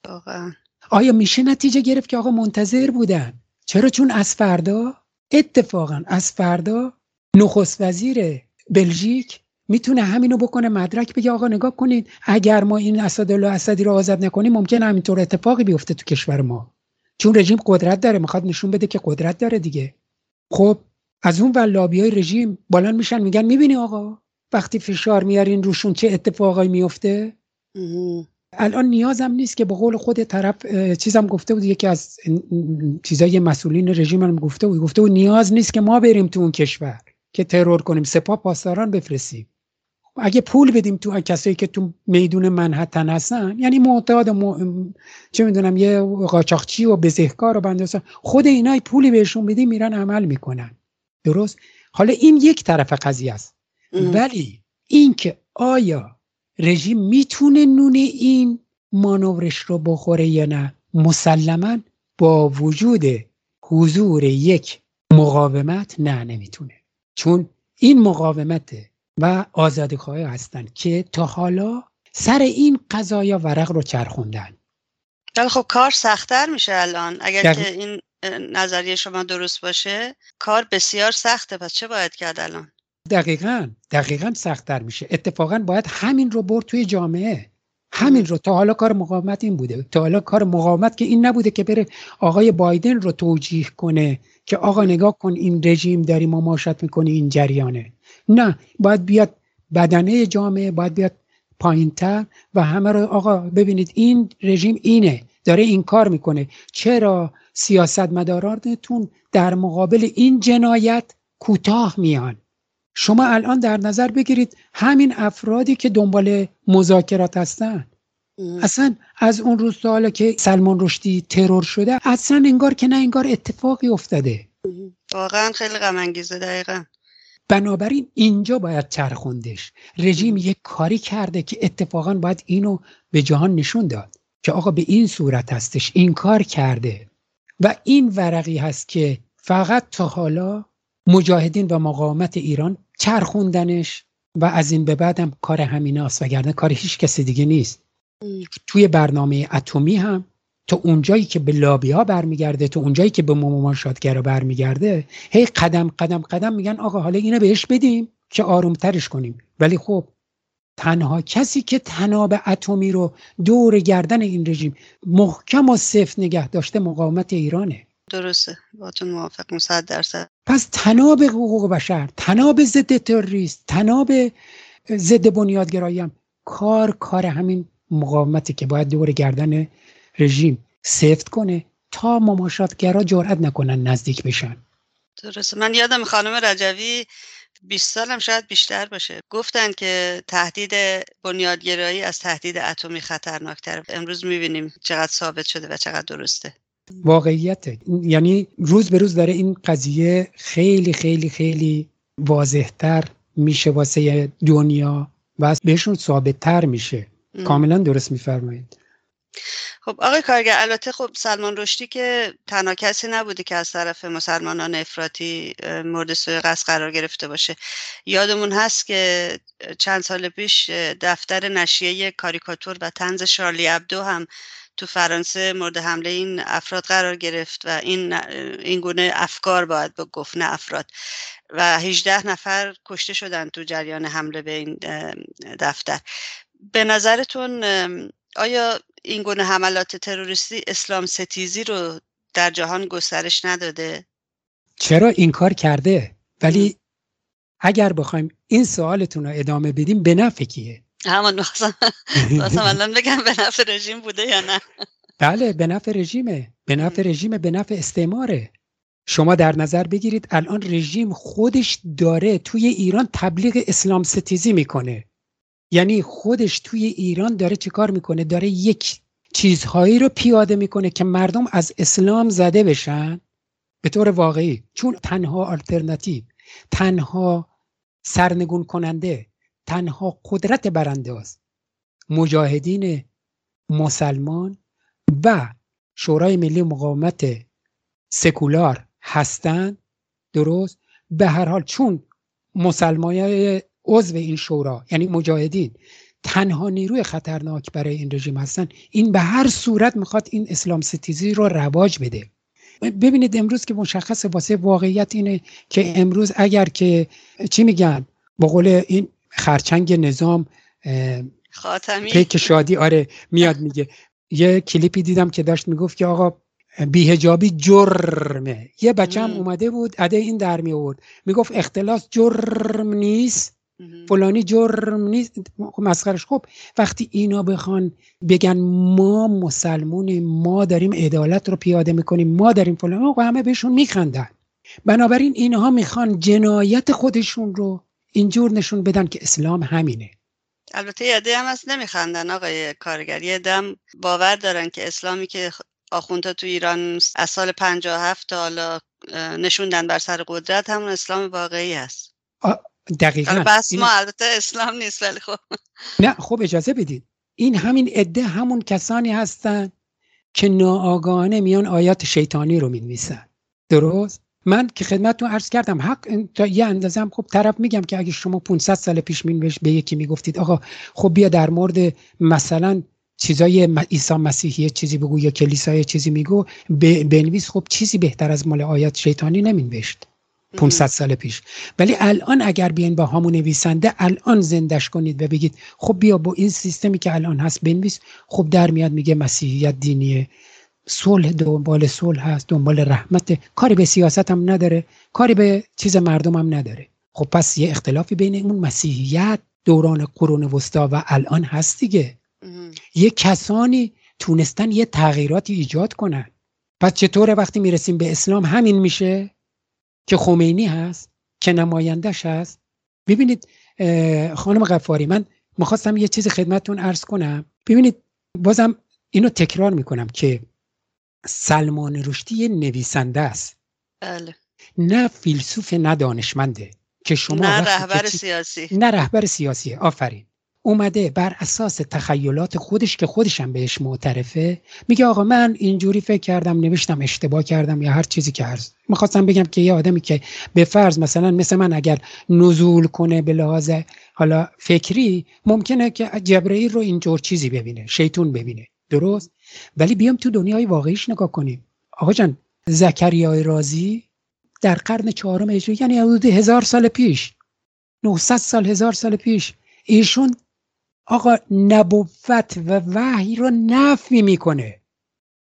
واقعا. آیا میشه نتیجه گرفت که آقا منتظر بودن؟ چرا چون از فردا اتفاقا از فردا نخست وزیر بلژیک می‌تونه همینو بکنه مدرک بگه آقا نگاه کنید اگر ما این اسدالله اسدی رو آزاد نکنیم ممکن همینطور اتفاقی بیفته تو کشور ما. چون رژیم قدرت داره می‌خواد نشون بده که قدرت داره دیگه. خب از اون لابی های رژیم بالان میشن میگن می‌بینی آقا؟ وقتی فشار میارین روشون چه اتفاقایی میفته الان نیازم نیست که به قول خود طرف چیزم گفته بود یکی از چیزای مسئولین رژیم هم گفته بود. گفته بود نیاز نیست که ما بریم تو اون کشور که ترور کنیم سپاه پاسداران بفرستیم. اگه پول بدیم تو کسایی که تو میدون منحتن هستن یعنی معتاد چه می‌دونم یه قاچاقچی و بزهکار و خود اینای پولی بهشون بدیم میرن عمل می‌کنن. درست؟ حالا این یک طرف قضیه است. ولی اینکه آیا رژیم می‌تونه نون این مانورش رو بخوره یا نه مسلما با وجود حضور یک مقاومت نه نمی‌تونه. چون این مقاومت و آزادی خواهی هستند که تا حالا سر این قضایا ورق رو چرخوندن. ولی خب کار سختتر میشه الان. اگر که این نظریه شما درست باشه کار بسیار سخته. پس چه باید کرد الان؟ دقیقا دقیقا سختتر میشه. اتفاقا باید همین رو برد توی جامعه. همین رو تا حالا کار مقاومت این بوده. تا حالا کار مقاومت که این نبوده که بره آقای بایدن رو توجیه کنه که آقا نگاه کن این رژیم داری مماشت می‌کنه این جریانه. نه باید بیاد بدنه جامعه باید بیاد پایینتر و همه رو آقا ببینید این رژیم اینه داره این کار می‌کنه. چرا سیاست مدارانتون در مقابل این جنایت کوتاه میان؟ شما الان در نظر بگیرید همین افرادی که دنبال مذاکرات هستن. اصلا از اون روز تا حالا که سلمان رشدی ترور شده اصلا انگار که نه انگار اتفاقی افتاده. واقعا خیلی غم انگیزه دقیقا. بنابراین اینجا باید چرخوندش. رژیم یک کاری کرده که اتفاقا باید اینو به جهان نشون داد که آقا به این صورت هستش این کار کرده. و این ورقی هست که فقط تا حالا مجاهدین و مقاومت ایران چرخوندنش و از این به بعدم کار همین است وگرنه کار هیچ کسی دیگه نیست. توی برنامه اتمی هم تا اونجایی که به لابی ها برمیگرده تا اونجایی که به مماشاتگرا برمیگرده هی قدم قدم قدم میگن آقا حالا اینو بهش بدیم که آرومترش کنیم. ولی خب تنها کسی که تناب اتمی رو دور گردن این رژیم محکم و صفت نگه داشته مقاومت ایرانه. درسته. باتون موافق. 100 درصد. پس تناب حقوق بشر تناب ضد تروریست تناب ضد بنیادگرایی هم کار کار همین مقاومتی که باید دور گردن رژیم سفت کنه تا مماشاتگرا جرأت نکنن نزدیک بشن. درسته. من یادم خانم رجوی 20 سالم شاید بیشتر باشه. گفتن که تهدید بنیادگرایی از تهدید اتمی خطرناکتر امروز می‌بینیم چقدر ثابت شده و چقدر درسته. واقعیته یعنی روز به روز داره این قضیه خیلی خیلی خیلی واضحتر میشه واسه دنیا و بهشون ثابت تر میشه کاملا درست میفرمایید. خب آقای کارگر البته خب سلمان رشدی که تنها کسی نبوده که از طرف مسلمانان افراطی مورد سوء قصد قرار گرفته باشه. یادمون هست که چند سال پیش دفتر نشریه کاریکاتور و تنز شارلی ابدو هم تو فرانسه مورد حمله این افراد قرار گرفت و این این گونه افکار باید به گفت نه افراد. و 18 نفر کشته شدن تو جریان حمله به این دفتر. به نظرتون آیا این گونه حملات تروریستی اسلام ستیزی رو در جهان گسترش نداده؟ چرا این کار کرده؟ ولی اگر بخوایم این سوالتون رو ادامه بدیم به نفع کیه؟ همون واسه الان بگم به نفع رژیم بوده یا نه. بله به نفع رژیمه. به نفع رژیم به نفع استعماره. شما در نظر بگیرید الان رژیم خودش داره توی ایران تبلیغ اسلام ستیزی می‌کنه. یعنی خودش توی ایران داره چیکار می‌کنه؟ داره یک چیزهایی رو پیاده می‌کنه که مردم از اسلام زده بشن. به طور واقعی چون تنها آلترناتیو تنها سرنگون کننده تنها قدرت برانداز مجاهدین مسلمان و شورای ملی مقاومت سکولار هستند. درست؟ به هر حال چون مسلمان عضو این شورا یعنی مجاهدین تنها نیروی خطرناک برای این رژیم هستن این به هر صورت می‌خواد این اسلام ستیزی رو رواج بده. ببینید امروز که مشخص واسه واقعیت اینه که امروز اگر که چی میگن؟ با قول این خرچنگ نظام خاتمی. پیک شادی آره میاد میگه. یه کلیپی دیدم که داشت می‌گفت که آقا بیهجابی جرمه. یه بچه هم اومده بود اده این در می آورد. می‌گفت اختلاس جرم نیست فلانی جرم نیست. خب مسخرش. خب وقتی اینا بخوان بگن ما مسلمون ما داریم عدالت رو پیاده می‌کنیم ما داریم فلان همه بهشون میخندن. بنابراین اینها می‌خوان جنایت خودشون رو اینجور نشون بدن که اسلام همینه. البته یه هم هست نمیخندن آقای کارگر. یه دم باور دارن که اسلامی که آخونده تو ایران از سال 57 تا حالا نشوندن بر سر قدرت همون اسلام واقعی هست. دقیقا. بس ما البته اسلام نیست ولی خب. نه خب اجازه بدید این همین عده همون کسانی هستن که ناآگاهانه میان آیات شیطانی رو می‌نویسن. درست؟ من که خدمتتون عرض کردم حق تا یه اندازه هم خب طرف میگم که اگه شما 500 سال پیش مینوشت به یکی می‌گفتید آقا خب بیا در مورد مثلا چیزای عیسی مسیحی چیزی بگو یا کلیسای چیزی میگو بنویس خب چیزی بهتر از مال آیات شیطانی نمینوشت 500 سال پیش. ولی الان اگر بیاین با همون نویسنده الان زندش کنید و بگید خب بیا با این سیستمی که الان هست بنویس خب در میاد میگه مسیحیت دینیه. صلح دنبال صلح هست دنبال رحمت. کاری به سیاست هم نداره کاری به چیز مردم هم نداره. خب پس یه اختلافی بین اون مسیحیت دوران قرون وسطا و الان هست دیگه. یه کسانی تونستن یه تغییراتی ایجاد کنن. پس چطوره وقتی می‌رسیم به اسلام؟ همین میشه که خمینی هست که نمایندش هست. ببینید خانم غفاری من می‌خواستم یه چیز خدمتتون ارز کنم. ببینید بازم اینو تکرار می‌کنم که سلمان رشدی نویسنده است. بله. نه فیلسوف نه دانشمنده که شما نه رهبر سیاسی. نه رهبر سیاسی. آفرین. اومده بر اساس تخیلات خودش که خودشم بهش معترفه میگه آقا من اینجوری فکر کردم نوشتم اشتباه کردم یا هر چیزی که هست می‌خواستم بگم که یه آدمی که به فرض مثلا مثل من اگر نزول کنه به لحاظ حالا فکری ممکنه که جبرئیل رو اینجور چیزی ببینه شیطون ببینه. درست. ولی بیام تو دنیای واقعیش نگاه کنیم. آقا جان زکریای رازی در قرن چهارم هجری یعنی حدود هزار سال پیش 900 سال هزار سال پیش ایشون آقا نبوت و وحی رو نفی می‌کنه.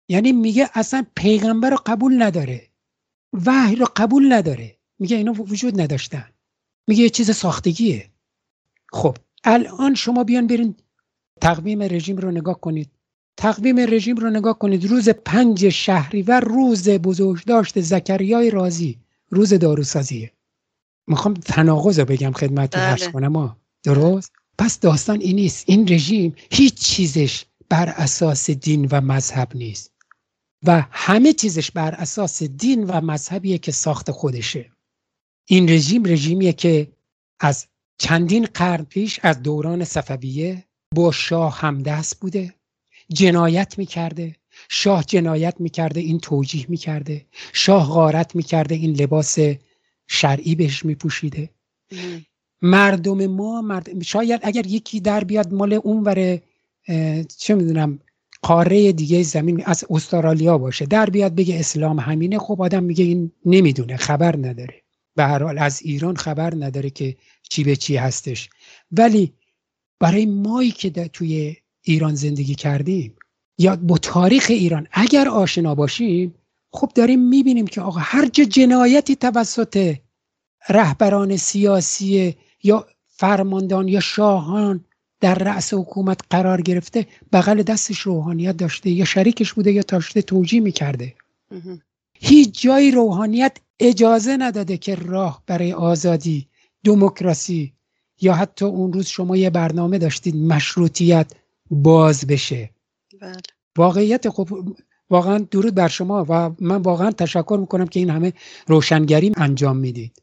یعنی میگه اصلا پیغمبر رو قبول نداره. وحی رو قبول نداره. میگه اینا وجود نداشتن. میگه یه چیز ساختگیه. خب الان شما بیان برین تقویم رژیم رو نگاه کنید. تقویم رژیم رو نگاه کنید. روز پنج شهریور روز بزرگداشت زکریای رازی. روز داروسازیه. می‌خوام تناقض رو بگم خدمت بله. کنم. درست؟ پس داستان این نیست. این رژیم هیچ چیزش بر اساس دین و مذهب نیست. و همه چیزش بر اساس دین و مذهبیه که ساخت خودشه. این رژیم رژیمیه که از چندین قرن پیش از دوران صفویه با شاه همدست بوده. جنایت می‌کرده. شاه جنایت می‌کرده این توجیه می‌کرده. شاه غارت می‌کرده این لباس شرعی بهش میپوشیده. مردم ما مرد... شاید اگر یکی در بیاد مال اون وره چه می‌دونم قاره دیگه زمین از استرالیا باشه در بیاد بگه اسلام همینه خب آدم میگه این نمی‌دونه خبر نداره. به هر حال از ایران خبر نداره که چی به چی هستش. ولی برای مایی که توی ایران زندگی کردیم. یا با تاریخ ایران اگر آشنا باشیم خب داریم می‌بینیم که آقا هر جا جنایتی توسط رهبران سیاسی یا فرماندان یا شاهان در رأس حکومت قرار گرفته بغل دستش روحانیت داشته یا شریکش بوده یا تاشته توجیه می‌کرده. هیچ جایی روحانیت اجازه نداده که راه برای آزادی دموکراسی یا حتی اون روز شما یه برنامه داشتید مشروطیت باز بشه. بله. واقعیت خب واقعا درود بر شما و من واقعا تشکر می‌کنم که این همه روشنگری انجام می‌دید.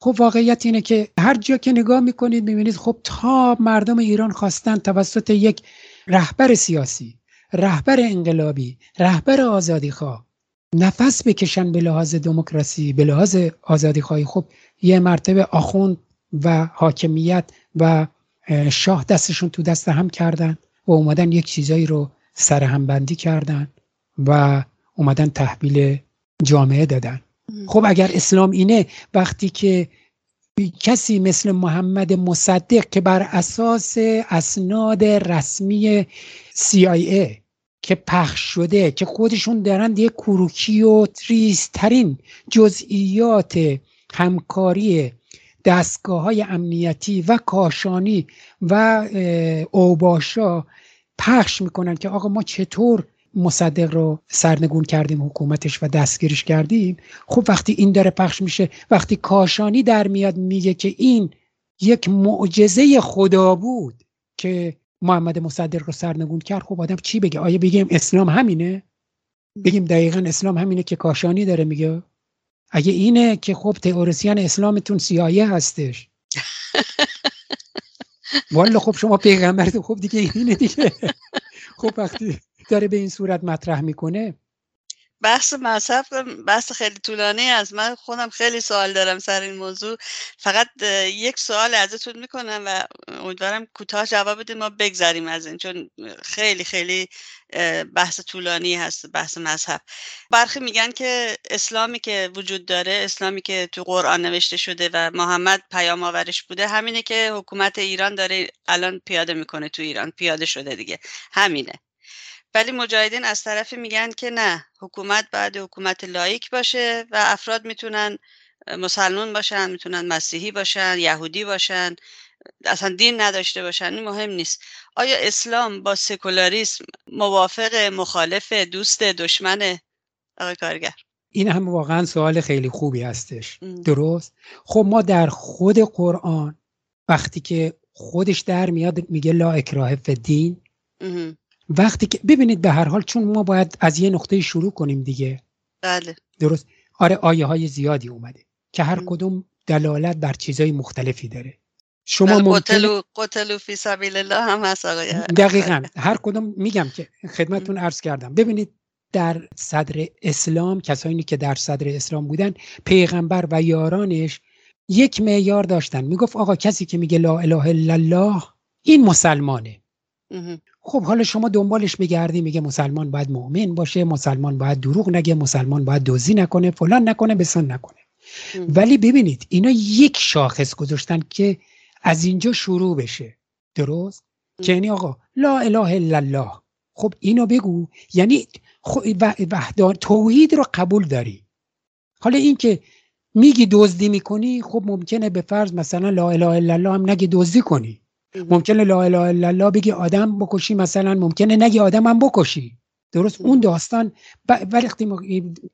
خب واقعیت اینه که هر جا که نگاه می‌کنید می‌بینید خب تا مردم ایران خواستن توسط یک رهبر سیاسی رهبر انقلابی رهبر آزادی خواه نفس بکشن به لحاظ دموکراسی به لحاظ آزادی خواهی خب یه مرتبه آخوند و حاکمیت و شاه دستشون تو دست هم کردن و اومدن یک چیزایی رو سرهمبندی کردن و اومدن تحویل جامعه دادن. خب اگر اسلام اینه وقتی که کسی مثل محمد مصدق که بر اساس اسناد رسمی CIA که پخش شده که خودشون دارند یک کروکی و تریسترین جزئیات همکاری دستگاه های امنیتی و کاشانی و اوباشا پخش می‌کنن که آقا ما چطور مصدق رو سرنگون کردیم حکومتش و دستگیرش کردیم؟ خب وقتی این داره پخش میشه وقتی کاشانی در میاد میگه که این یک معجزه خدا بود که محمد مصدق رو سرنگون کرد خب آدم چی بگه؟ آیا بگیم اسلام همینه؟ بگیم دقیقا اسلام همینه که کاشانی داره میگه؟ اگه اینه که خب تئوریسین اسلامتون سیایه هستش. والا خب شما پیغمبرتون خب دیگه اینه دیگه. خب وقتی داره به این صورت مطرح می‌کنه بحث مذهب بحث خیلی طولانی از من خودم خیلی سوال دارم سر این موضوع. فقط یک سوال ازتون می‌کنم و امیدوارم کوتاه جواب بدید ما بگذریم از این چون خیلی خیلی بحث طولانی هست بحث مذهب برخی میگن که اسلامی که وجود داره اسلامی که تو قرآن نوشته شده و محمد پیام آورش بوده همینه که حکومت ایران داره الان پیاده می‌کنه تو ایران. پیاده شده دیگه. همینه. ولی مجاهدین از طرفی میگن که نه حکومت باید حکومت لایک باشه و افراد می‌تونن مسلمان باشن می‌تونن مسیحی باشن یهودی باشن اصلا دین نداشته باشن این مهم نیست. آیا اسلام با سکولاریسم موافق مخالف دوست دشمن آقای کارگر؟ این هم واقعا سوال خیلی خوبی هستش. درست؟ خب ما در خود قرآن وقتی که خودش در میاد میگه لا اکراه فی دین وقتی که ببینید به هر حال چون ما باید از یه نقطه شروع کنیم دیگه. بله. درست؟ آره آیه های زیادی اومده که هر کدوم دلالت بر چیزای مختلفی داره. شما بله، ممکن قتلو فی سبیل الله هم هست آقای دقیقا. هر کدوم میگم که خدمتون عرض کردم. ببینید در صدر اسلام کسانی که در صدر اسلام بودن پیغمبر و یارانش یک معیار داشتن. می‌گفت آقا کسی که میگه لا اله الا الله این مسلمانه. خب حالا شما دنبالش بگردی میگه مسلمان باید مؤمن باشه مسلمان باید دروغ نگه مسلمان باید دوزی نکنه فلان نکنه بسان نکنه. ولی ببینید اینا یک شاخص گذاشتن که از اینجا شروع بشه. درست؟ که یعنی آقا لا اله الا الله. خب اینو بگو. یعنی وحدان توحید رو قبول داری. حالا این که میگی دزدی می‌کنی خب ممکنه به فرض مثلا لا اله الا الله هم نگی دزدی کنی. ممکنه لا اله الا الله بگی آدم بکشی مثلا ممکنه نگی آدم هم بکشی. درست؟ اون داستان وقتی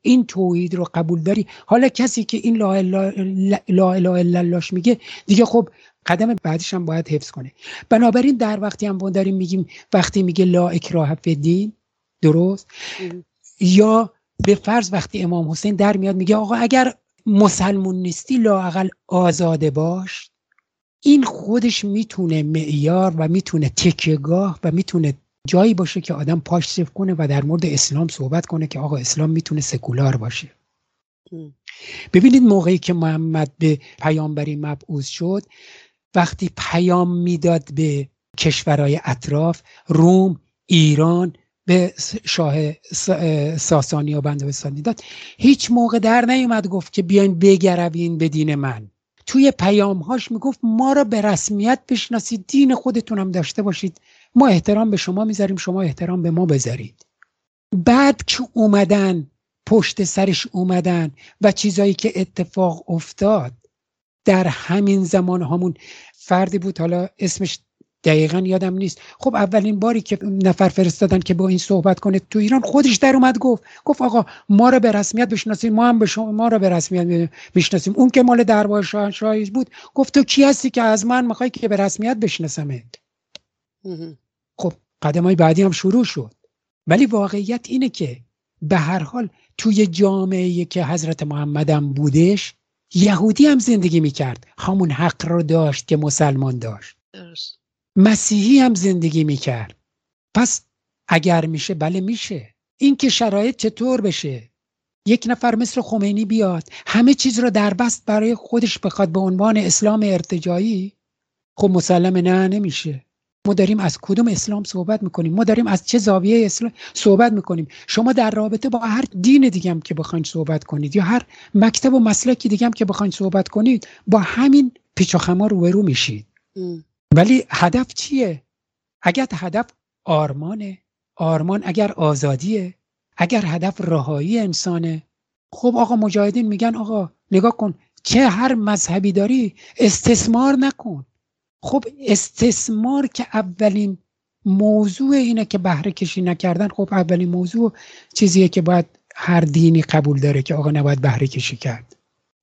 این توحید رو قبول داری حالا کسی که این لا اله الا الله میگه دیگه خب قدم بعدش هم باید حفظ کنه. بنابراین در وقتی هم داریم میگیم وقتی میگه لا اکراه فی دین درست؟ یا به فرض وقتی امام حسین در میاد میگه آقا اگر مسلمون نیستی لاقل آزاده باش. این خودش می‌تونه معیار و می‌تونه تکیهگاه و می‌تونه جایی باشه که آدم پاش صف کنه و در مورد اسلام صحبت کنه که آقا اسلام می‌تونه سکولار باشه. ببینید موقعی که محمد به پیامبری مبعوض شد وقتی پیام می‌داد به کشورهای اطراف روم ایران به شاه ساسانی و بندوستانی داد. هیچ موقع در نیومد گفت که بیاین بگروین به دین من. توی پیامهاش می‌گفت ما را به رسمیت بشناسید دین خودتون هم داشته باشید. ما احترام به شما می‌ذاریم شما احترام به ما بذارید. بعد که اومدن پشت سرش اومدن و چیزایی که اتفاق افتاد در همین زمان همون فردی بود حالا اسمش دقیقا یادم نیست. خب اولین باری که نفر فرستادن که با این صحبت کنه تو ایران خودش در اومد گفت. گفت آقا ما رو به رسمیت بشناسیم ما هم به شما ما رو به رسمیت بشناسیم اون که مال دربار شاهنشاهی بود گفت تو کی هستی که از من می‌خوای که به رسمیت بشناسمت؟ خب قدم های بعدی هم شروع شد. ولی واقعیت اینه که به هر حال توی جامعه که حضرت محمدم بودش یهودی هم زندگی می‌کرد. همون حق رو داشت که مسلمان داشت. درست. مسیحی هم زندگی می‌کرد. پس اگر میشه بله میشه. این که شرایط چطور بشه؟ یک نفر مثل خمینی بیاد همه چیز رو در بست برای خودش بخواد به عنوان اسلام ارتجایی خب مسلم نه نمیشه. ما داریم از کدوم اسلام صحبت می‌کنیم؟ ما داریم از چه زاویه اسلام صحبت می‌کنیم؟ شما در رابطه با هر دین دیگه هم که بخواین صحبت کنید یا هر مکتب و مسلکی دیگه هم که بخواین صحبت کنید با همین پیچ و خما روبرو میشید. ولی هدف چیه؟ اگر هدف آرمانه آرمان اگر آزادیه اگر هدف رهایی انسانه. خب آقا مجاهدین میگن آقا نگاه کن چه هر مذهبی داری استثمار نکن. خب استثمار که اولین موضوع اینه که بهره کشی نکردن خب اولین موضوع چیزیه که باید هر دینی قبول داره که آقا نباید بهره کشی کرد.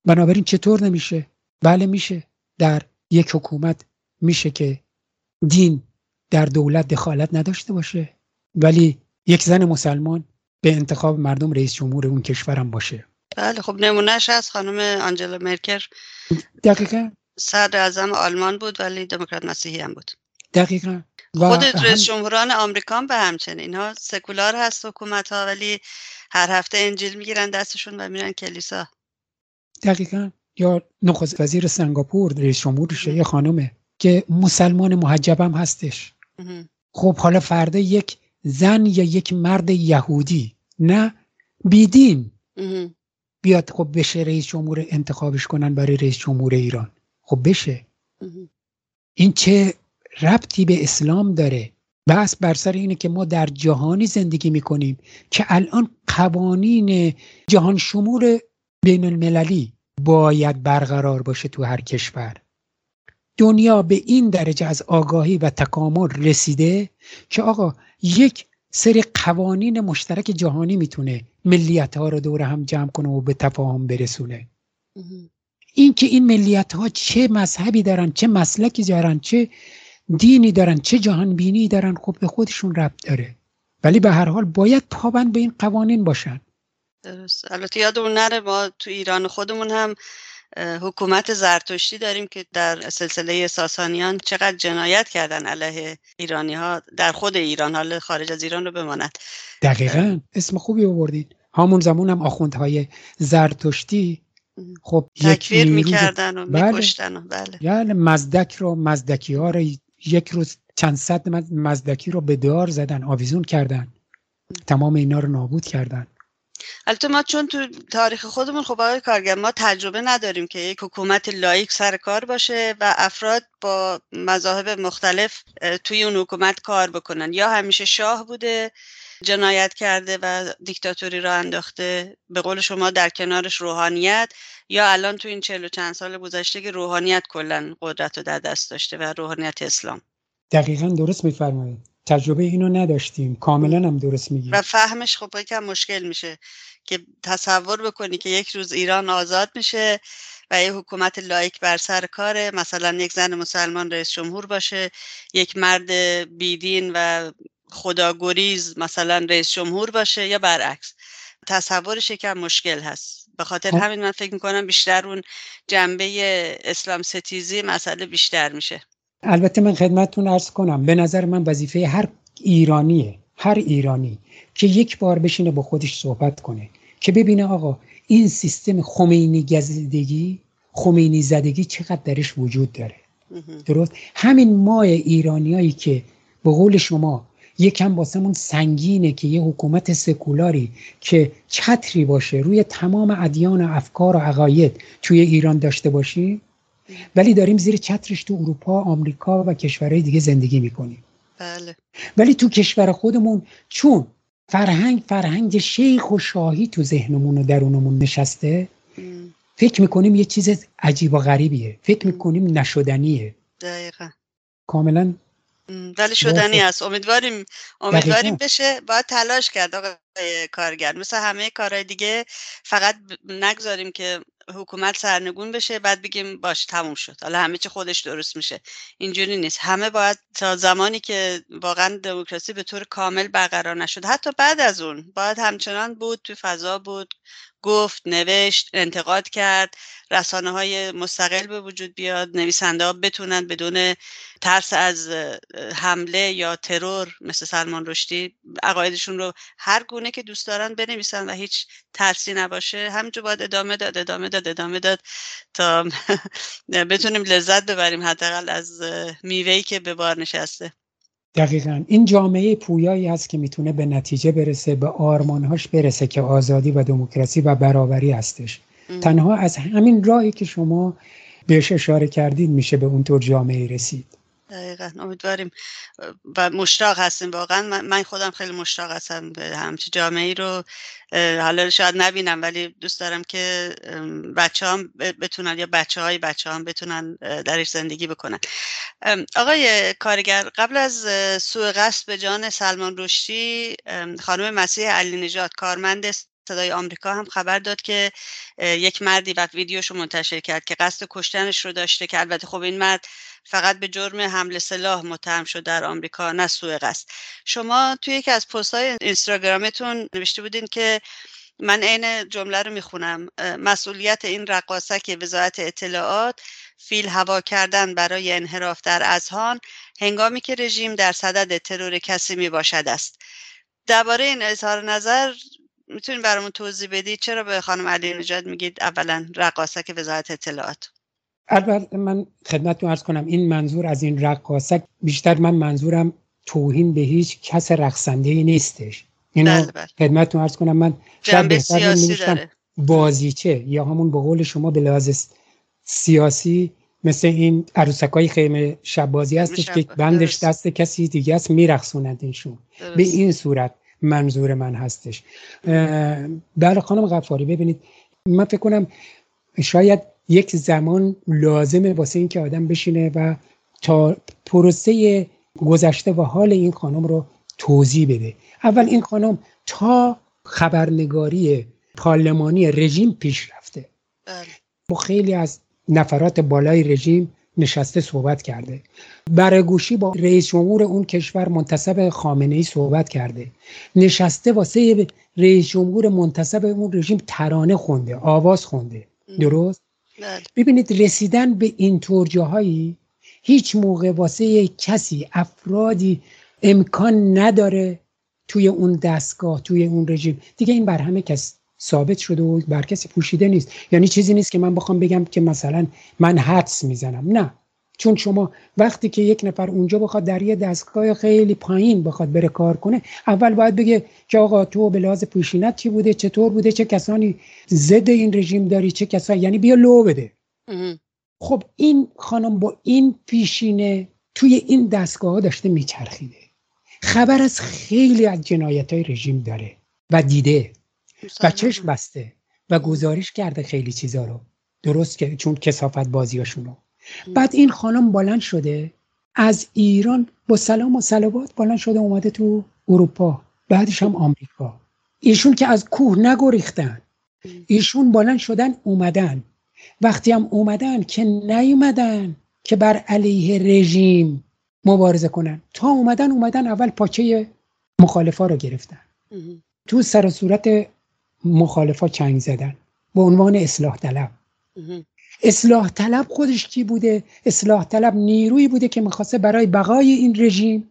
بنابراین چطور نمیشه؟ بله میشه. در یک حکومت میشه که دین در دولت دخالت نداشته باشه. ولی یک زن مسلمان به انتخاب مردم رئیس جمهور اون کشورم باشه. بله خب نمونهش از خانم آنجلا مرکر. دقیقا. صدر اعظم آلمان بود ولی دموکرات مسیحی هم بود. دقیقا. خود رئیس جمهوران آمریکا به همچنین. اینها سکولار هست حکومت ها ولی هر هفته انجیل می‌گیرن دستشون و میرن کلیسا. دقیقا. یا نخست وزیر سنگاپور رئیس جمهورشه یه خانومه که مسلمان محجبم هستش. خب حالا فردا یک زن یا یک مرد یهودی نه بیدین. بیاد خب بشه رئیس جمهور انتخابش کنن برای رئیس جمهور ایران. خب بشه. این چه ربطی به اسلام داره؟ بحث بر سر اینه که ما در جهانی زندگی می‌کنیم که الان قوانین جهان شمول بین المللی باید برقرار باشه تو هر کشور. دنیا به این درجه از آگاهی و تکامل رسیده که آقا یک سری قوانین مشترک جهانی می‌تونه ملیت ها رو دور هم جمع کنه و به تفاهم برسونه. این که این ملیت ها چه مذهبی دارن چه مسلکی دارن چه دینی دارن چه جهان بینی دارن خب به خودشون ربط داره. ولی به هر حال باید پابند به این قوانین باشن. درست البته یادمون نره ما تو ایران خودمون هم حکومت زرتشتی داریم که در سلسله ساسانیان چقدر جنایت کردن علیه ایرانی ها در خود ایران حال خارج از ایران رو بماند. دقیقا. اسم خوبی آوردید همون زمان هم آخوندهای زرتشتی خب تکفیر می‌کردن و بله. میکشتن بله. یعنی مزدک رو مزدکی ها رو یک روز چند صد مزدکی رو به دار زدن آویزون کردن. تمام اینا رو نابود کردن. البته ما چون تو تاریخ خودمون خب آقای کارگر ما تجربه نداریم که یک حکومت لایک سر کار باشه و افراد با مذاهب مختلف توی اون حکومت کار بکنن. یا همیشه شاه بوده جنایت کرده و دیکتاتوری را انداخته. به قول شما در کنارش روحانیت. یا الان تو این چهل و چند سال گذشته که روحانیت کلا قدرت رو در دست داشته و روحانیت اسلام. دقیقا درست میفرمایید. تجربه اینو نداشتیم. کاملا هم درست میگی. و فهمش خب یکم مشکل میشه که تصور بکنی که یک روز ایران آزاد میشه و یه حکومت لایک بر سر کاره. مثلا یک زن مسلمان رئیس جمهور باشه یک مرد بیدین و خداگریز مثلا رئیس جمهور باشه یا برعکس. تصورش یکم مشکل هست. به خاطر خب. همین من فکر می‌کنم بیشتر اون جنبه اسلام ستیزی مسئله بیشتر میشه. البته من خدمتتون ارز کنم به نظر من وظیفه هر ایرانیه هر ایرانی که یک بار بشینه با خودش صحبت کنه که ببینه آقا این سیستم خمینی گزیدگی خمینی زدگی چقدر درش وجود داره. درست؟ همین ما ایرانیایی که به قول شما یکم واسمون سنگینه که یه حکومت سکولاری که چتری باشه روی تمام ادیان و افکار و عقاید توی ایران داشته باشیم ولی داریم زیر چترش تو اروپا آمریکا و کشورهای دیگه زندگی می‌کنیم. بله. ولی تو کشور خودمون چون فرهنگ فرهنگ شیخ و شاهی تو ذهنمون و درونمون نشسته فکر می‌کنیم یه چیز عجیب و غریبیه. فکر می‌کنیم نشدنیه. دقیقا. کاملا ولی شدنی است. امیدواریم امیدواریم بشه. باید تلاش کرد آقای کارگر. مثل همه کارهای دیگه فقط نگذاریم که حکومت سرنگون بشه بعد بگیم باش تموم شد. حالا همه چی خودش درست میشه. اینجوری نیست. همه باید تا زمانی که واقعا دموکراسی به طور کامل برقرار نشد. حتی بعد از اون باید همچنان بود تو فضا بود. گفت نوشت انتقاد کرد. رسانه های مستقل به وجود بیاد نویسنده ها بتونن بدون ترس از حمله یا ترور مثل سلمان رشدی عقایدشون رو هر گونه که دوست دارن بنویسن و هیچ ترسی نباشه. همینجور باید ادامه داد ادامه داد ادامه داد تا بتونیم لذت ببریم حداقل از میوهی که به بار نشسته. دقیقا. این جامعه پویایی هست که می‌تونه به نتیجه برسه به آرمانهاش برسه که آزادی و دموکراسی و برابری هستش. تنها از همین راهی که شما بهش اشاره کردید میشه به اونطور جامعه رسید. دقیقا. امیدواریم و مشتاق هستیم واقعا. من خودم خیلی مشتاق هستم به همچی جامعه ای رو حالا شاید نبینم ولی دوست دارم که بچه هم بتونن یا بچه های بچه هم بتونن درش زندگی بکنن. آقای کارگر قبل از سوء قصد به جان سلمان رشدی خانم مسیح علی نجات کارمند صدای آمریکا هم خبر داد که یک مردی و ویدیوش منتشر کرد که قصد کشتنش رو داشته که البته خب این مرد فقط به جرم حمله سلاح متهم شد در آمریکا نه سوء قصد. شما توی یکی از پست های اینستاگرامتون نوشته بودین که من عین جمله رو می‌خونم. مسئولیت این رقاصک وزارت اطلاعات فیل هوا کردن برای انحراف در اذهان هنگامی که رژیم در صدد ترور کسی می باشد است. درباره این اظهار نظر می‌تونید برامون توضیح بدید؟ چرا به خانم علی نجات میگید اولا رقاصک وزارت اطلاعات؟ البته من خدمتتون ارز کنم این منظور از این رقاصک بیشتر من منظورم توهین به هیچ کس رقصنده ای نیستش. اینو بله، بله. خدمتتون ارز کنم. من شاید بهتر بازیچه یا همون به قول شما به لحاظ سیاسی مثل این عروسکای خیمه شب بازی هستش که بندش دست کسی دیگه است میرخصوند اینشون به این صورت منظور من هستش. بله خانم غفاری ببینید من فکر کنم شاید یک زمان لازمه واسه اینکه آدم بشینه و تا پروسه گذشته و حال این خانم رو توضیح بده. اول این خانم تا خبرنگاری پارلمانی رژیم پیش رفته. بله. با خیلی از نفرات بالای رژیم نشسته صحبت کرده. برگوشی با رئیس جمهور اون کشور منتصب خامنه ای صحبت کرده. نشسته واسه رئیس جمهور منتصب اون رژیم ترانه خونده آواز خونده. درست؟ بله. ببینید رسیدن به این طور جاهایی هیچ موقع واسه کسی افرادی امکان نداره توی اون دستگاه توی اون رژیم. دیگه این بر همه کس ثابت شده و بر کسی پوشیده نیست. یعنی چیزی نیست که من بخوام بگم که مثلا من حدس می‌زنم. نه. چون شما وقتی که یک نفر اونجا بخواد در یه دستگاه خیلی پایین بخواد بره کار کنه اول باید بگه که آقا تو به لحاظ پوشینت چی بوده؟ چطور بوده؟ چه کسانی ضد این رژیم داری؟ چه کسانی یعنی بیا لو بده. خب این خانم با این پیشینه توی این دستگاه داشته میچرخیده. خبر از خیلی از جنایت های رژیم داره و دیده و چشم بسته و گزارش کرده خیلی چیزا رو. درست که چون کسافت بازیاشون رو بعد این خانم بلند شده. از ایران با سلام و سلوات بلند شده اومده تو اروپا بعدش هم آمریکا. ایشون که از کوه نگریختن. ایشون بلند شدن اومدن. وقتی هم اومدن که نیومدن که بر علیه رژیم مبارزه کنن. تا اومدن اومدن اول پاچه مخالفا رو گرفتن. تو سر صورت مخالفا چنگ زدن. به عنوان اصلاح طلب. اصلاح طلب خودش کی بوده؟ اصلاح طلب نیرویی بوده که می‌خواسته برای بقای این رژیم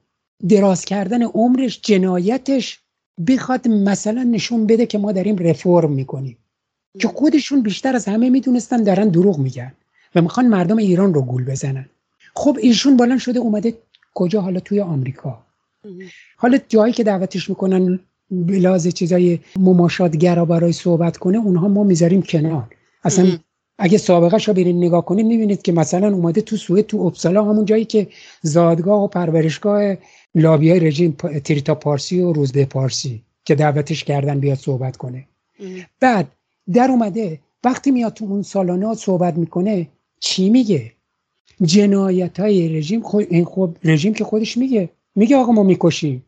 دراز کردن عمرش جنایتش بخواد مثلا نشون بده که ما داریم رفرم می‌کنیم. که خودشون بیشتر از همه می‌دونستن دارن دروغ میگن و می‌خوان مردم ایران رو گول بزنن. خب ایشون بلند شده اومده کجا؟ حالا توی آمریکا. حالا جایی که دعوتش می‌کنن بلاز چیزای مماشاتگرا برای صحبت کنه اونها ما می‌ذاریم کنار. اصلا اگه سابقه رو برین نگاه کنید می‌بینید که مثلا اومده تو سوئد تو اپسالا همون جایی که زادگاه و پرورشگاه لابی های رژیم تریتا پارسی و روزبه پارسی که دعوتش کردن بیاد صحبت کنه. بعد در اومده وقتی میاد تو اون سالانات صحبت می‌کنه چی میگه؟ جنایت های رژیم خود این خب رژیم که خودش میگه. میگه آقا ما می‌کشیم.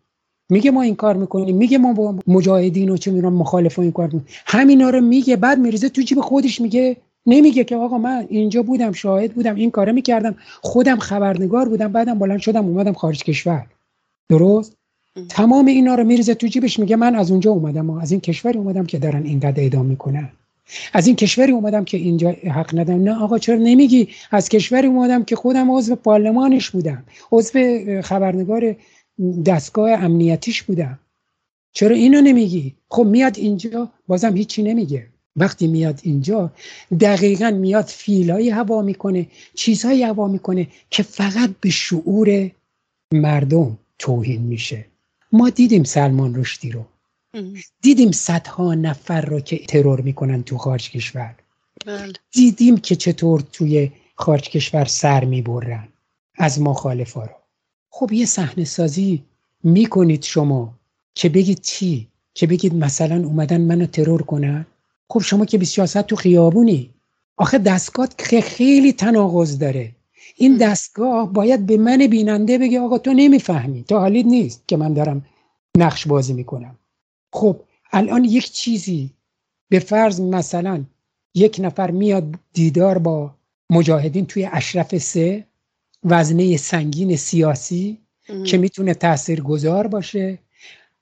میگه ما این کار می‌کنیم. میگه ما با مجاهدین و چه میرم مخالف این کار می‌کنیم. همینا رو میگه بعد میریزه تو جیب خودش میگه. نمیگه که آقا من اینجا بودم شاهد بودم این کاره می‌کردم. خودم خبرنگار بودم بعدم بلند شدم اومدم خارج کشور. درست؟ تمام اینا رو میریزه تو جیبش میگه من از اونجا اومدم. از این کشوری اومدم که دارن اینقدر اعدام می‌کنن. از این کشوری اومدم که اینجا حق ندم نه آقا چرا نمیگی؟ از کشوری اومدم که خودم عضو پارلمانش بودم. عضو خبرنگار دستگاه امنیتیش بودم. چرا اینو نمیگی؟ خب میاد اینجا بازم هیچی نمیگه. وقتی میاد اینجا دقیقا میاد فیلایی هوا می‌کنه چیزهایی هوا می‌کنه که فقط به شعور مردم توهین میشه. ما دیدیم سلمان رشدی رو. دیدیم صدها نفر رو که ترور می‌کنن تو خارج کشور. بله. دیدیم که چطور توی خارج کشور سر می‌برن از مخالفا رو. خب یه صحنه سازی می‌کنید شما که بگید چی؟ که بگید مثلا اومدن منو ترور کنن؟ خب شما که 24 تو خیابونی. آخه دستگاه که خیلی تناقض داره. این دستگاه باید به من بیننده بگه آقا تو نمی‌فهمی تو حالید نیست که من دارم نقش بازی می‌کنم. خب الان یک چیزی به فرض مثلا یک نفر میاد دیدار با مجاهدین توی اشرف سه وزنه سنگین سیاسی که می‌تونه تأثیر گذار باشه.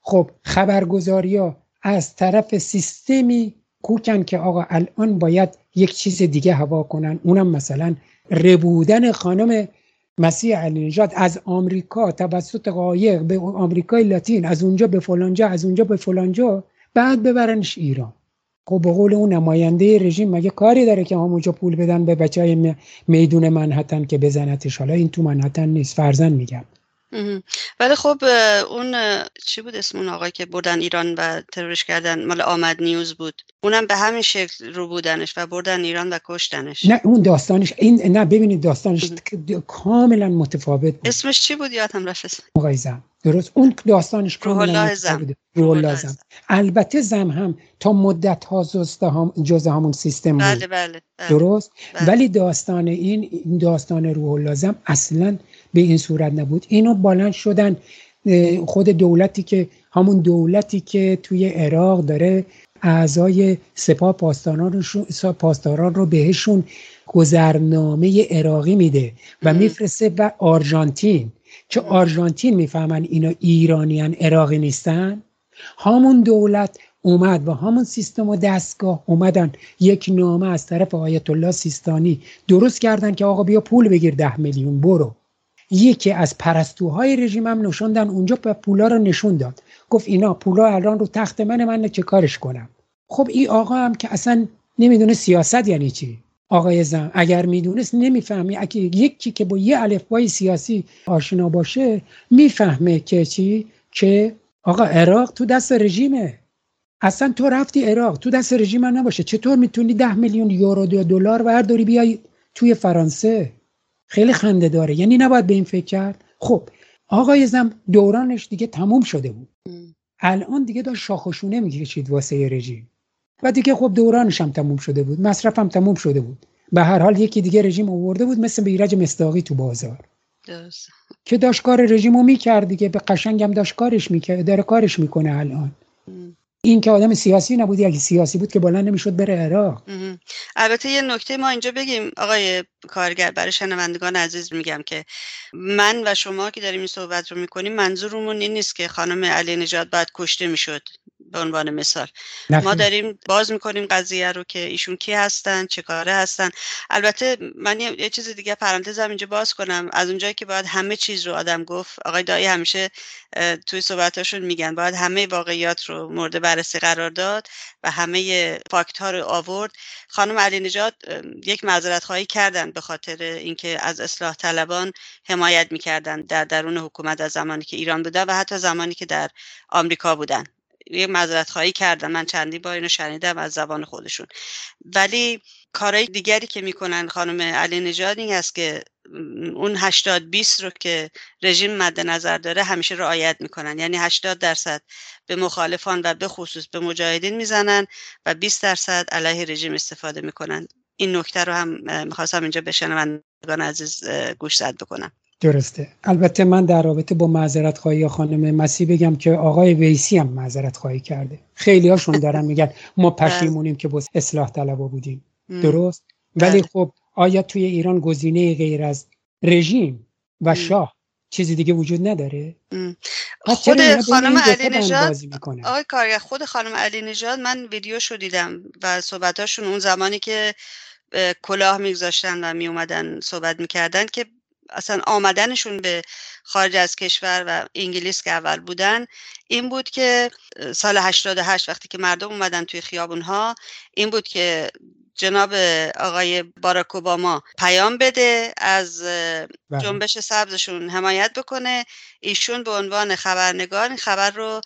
خب خبرگزاری ها از طرف سیستمی کوکن که آقا الان باید یک چیز دیگه هوا کنن. اونم مثلا ربودن خانم مسیح علی نژاد از آمریکا توسط قایق به آمریکای لاتین از اونجا به فلانجا از اونجا به فلانجا بعد ببرنش ایران. خب به قول اون نماینده رژیم مگه کاری داره که همونجا پول بدن به بچه های میدون منحتن که بزنتش؟ حالا این تو منحتن نیست فرزن میگم. ولی خب اون چی بود اسم اون آقای که بردن ایران و ترورش کردن؟ مال آمد نیوز بود. اونم به همین شکل رو بودنش و بردن ایران و کشتنش. نه اون داستانش این نه ببینید داستانش کاملا متفاوت بود. اسمش چی بود؟ یادم رفت آقای زم. درست؟ اون داستانش کاملا زم. روح زم. البته زم هم تا مدت ها هم جز همون سیستم بود. بله بله, بله. درست؟ بله. ولی داستان این داستان روح لازم اصلا به این صورت نبود. اینو بالند شدن خود دولتی که همون دولتی که توی عراق داره اعضای سپاه پاسداران رو, پاسداران رو بهشون گذرنامه عراقی میده و میفرسته و آرژانتین. که آرژانتین می‌فهمن اینا ایرانیان عراقی نیستن؟ همون دولت اومد و همون سیستم و دستگاه اومدن. یک نامه از طرف آیت الله سیستانی درست کردن که آقا بیا پول بگیر ده میلیون برو. یکی از پرستوهای رژیم هم نشوندن اونجا پولا رو نشون داد. گفت اینا پولا الان رو تخت من من چه کارش کنم؟ خب این آقا هم که اصلا نمی‌دونه سیاست یعنی چی. آقای زن اگر می‌دونست نمی‌فهمی. اگه یکی که با یه الفبای سیاسی آشنا باشه می‌فهمه که چی؟ که آقا عراق تو دست رژیمه. اصلا تو رفتی عراق تو دست رژیم نباشه. چطور می‌تونی ده میلیون یورو دلار برداری بیای توی فرانسه؟ خیلی خنده داره. یعنی نباید به این فکر کرد. خب آقای زم دورانش دیگه تموم شده بود. الان دیگه داشت شاخشونه می‌کشید واسه رژیم. و دیگه خب دورانش هم تموم شده بود. مصرف هم تموم شده بود. به هر حال یکی دیگه رژیم آورده بود مثل ایرج مستاقی تو بازار. درست. که داشت کار رژیم رو می‌کرد دیگه. به قشنگ هم داشت کارش می‌کرد داره کارش می‌کنه الان. این که آدم سیاسی نبود اگه سیاسی بود که بلند نمی‌شد بره عراق. البته یه نکته ما اینجا بگیم. آقای کارگر برای شنوندگان عزیز میگم که من و شما که داریم این صحبت رو می‌کنیم منظورمون این نیست که خانم علی نجات باید کشته می‌شد. به عنوان مثال. ما داریم باز می‌کنیم قضیه رو که ایشون کی هستن چه کاره هستن. البته من یه چیز دیگه پرانتزم اینجا باز کنم. از اونجایی که باید همه چیز رو آدم گفت آقای دایی همیشه توی صحبتاشون میگن باید همه واقعیات رو مورد بررسی قرار داد و همه فاکت ها رو آورد. خانم علی نجات یک معذرت خواهی کردن به خاطر اینکه از اصلاح طلبان حمایت می‌کردن در درون حکومت از زمانی که ایران بودن و حتی زمانی که در آمریکا بودن. یه معذرت خواهی کردن من چندی با اینو شنیدم از زبان خودشون. ولی کارهای دیگری که می‌کنن خانم علی نژاد این است که اون 80 20 رو که رژیم مد نظر داره همیشه رعایت می‌کنن. یعنی 80 درصد به مخالفان و به خصوص به مجاهدین می‌زنن و 20 درصد علیه رژیم استفاده می‌کنن. این نکته رو هم می‌خواستم اینجا به شنوندگان عزیز گوش زد بکنم. درسته. البته من در رابطه با معذرت خواهی خانم مسیح بگم که آقای ویسی هم معذرت خواهی کرده. خیلی هاشون دارن میگن ما. پشیمونیم که با اصلاح طلبا بودیم. درست؟ ولی بله. خب آیا توی ایران گزینه غیر از رژیم و شاه چیزی دیگه وجود نداره؟ خود خانم علی نژاد آقای کارگر خود خانم علی نژاد من ویدیو شو دیدم و صحبتاشون اون زمانی که کلاه میگذاشتن و میومدن صحبت می‌کردن که اصلا آمدنشون به خارج از کشور و انگلیس که اول بودن این بود که سال 88 وقتی که مردم اومدن توی خیابون ها این بود که جناب آقای باراک اوباما پیام بده از بله. جنبش سبزشون حمایت بکنه ایشون به عنوان خبرنگار این خبر رو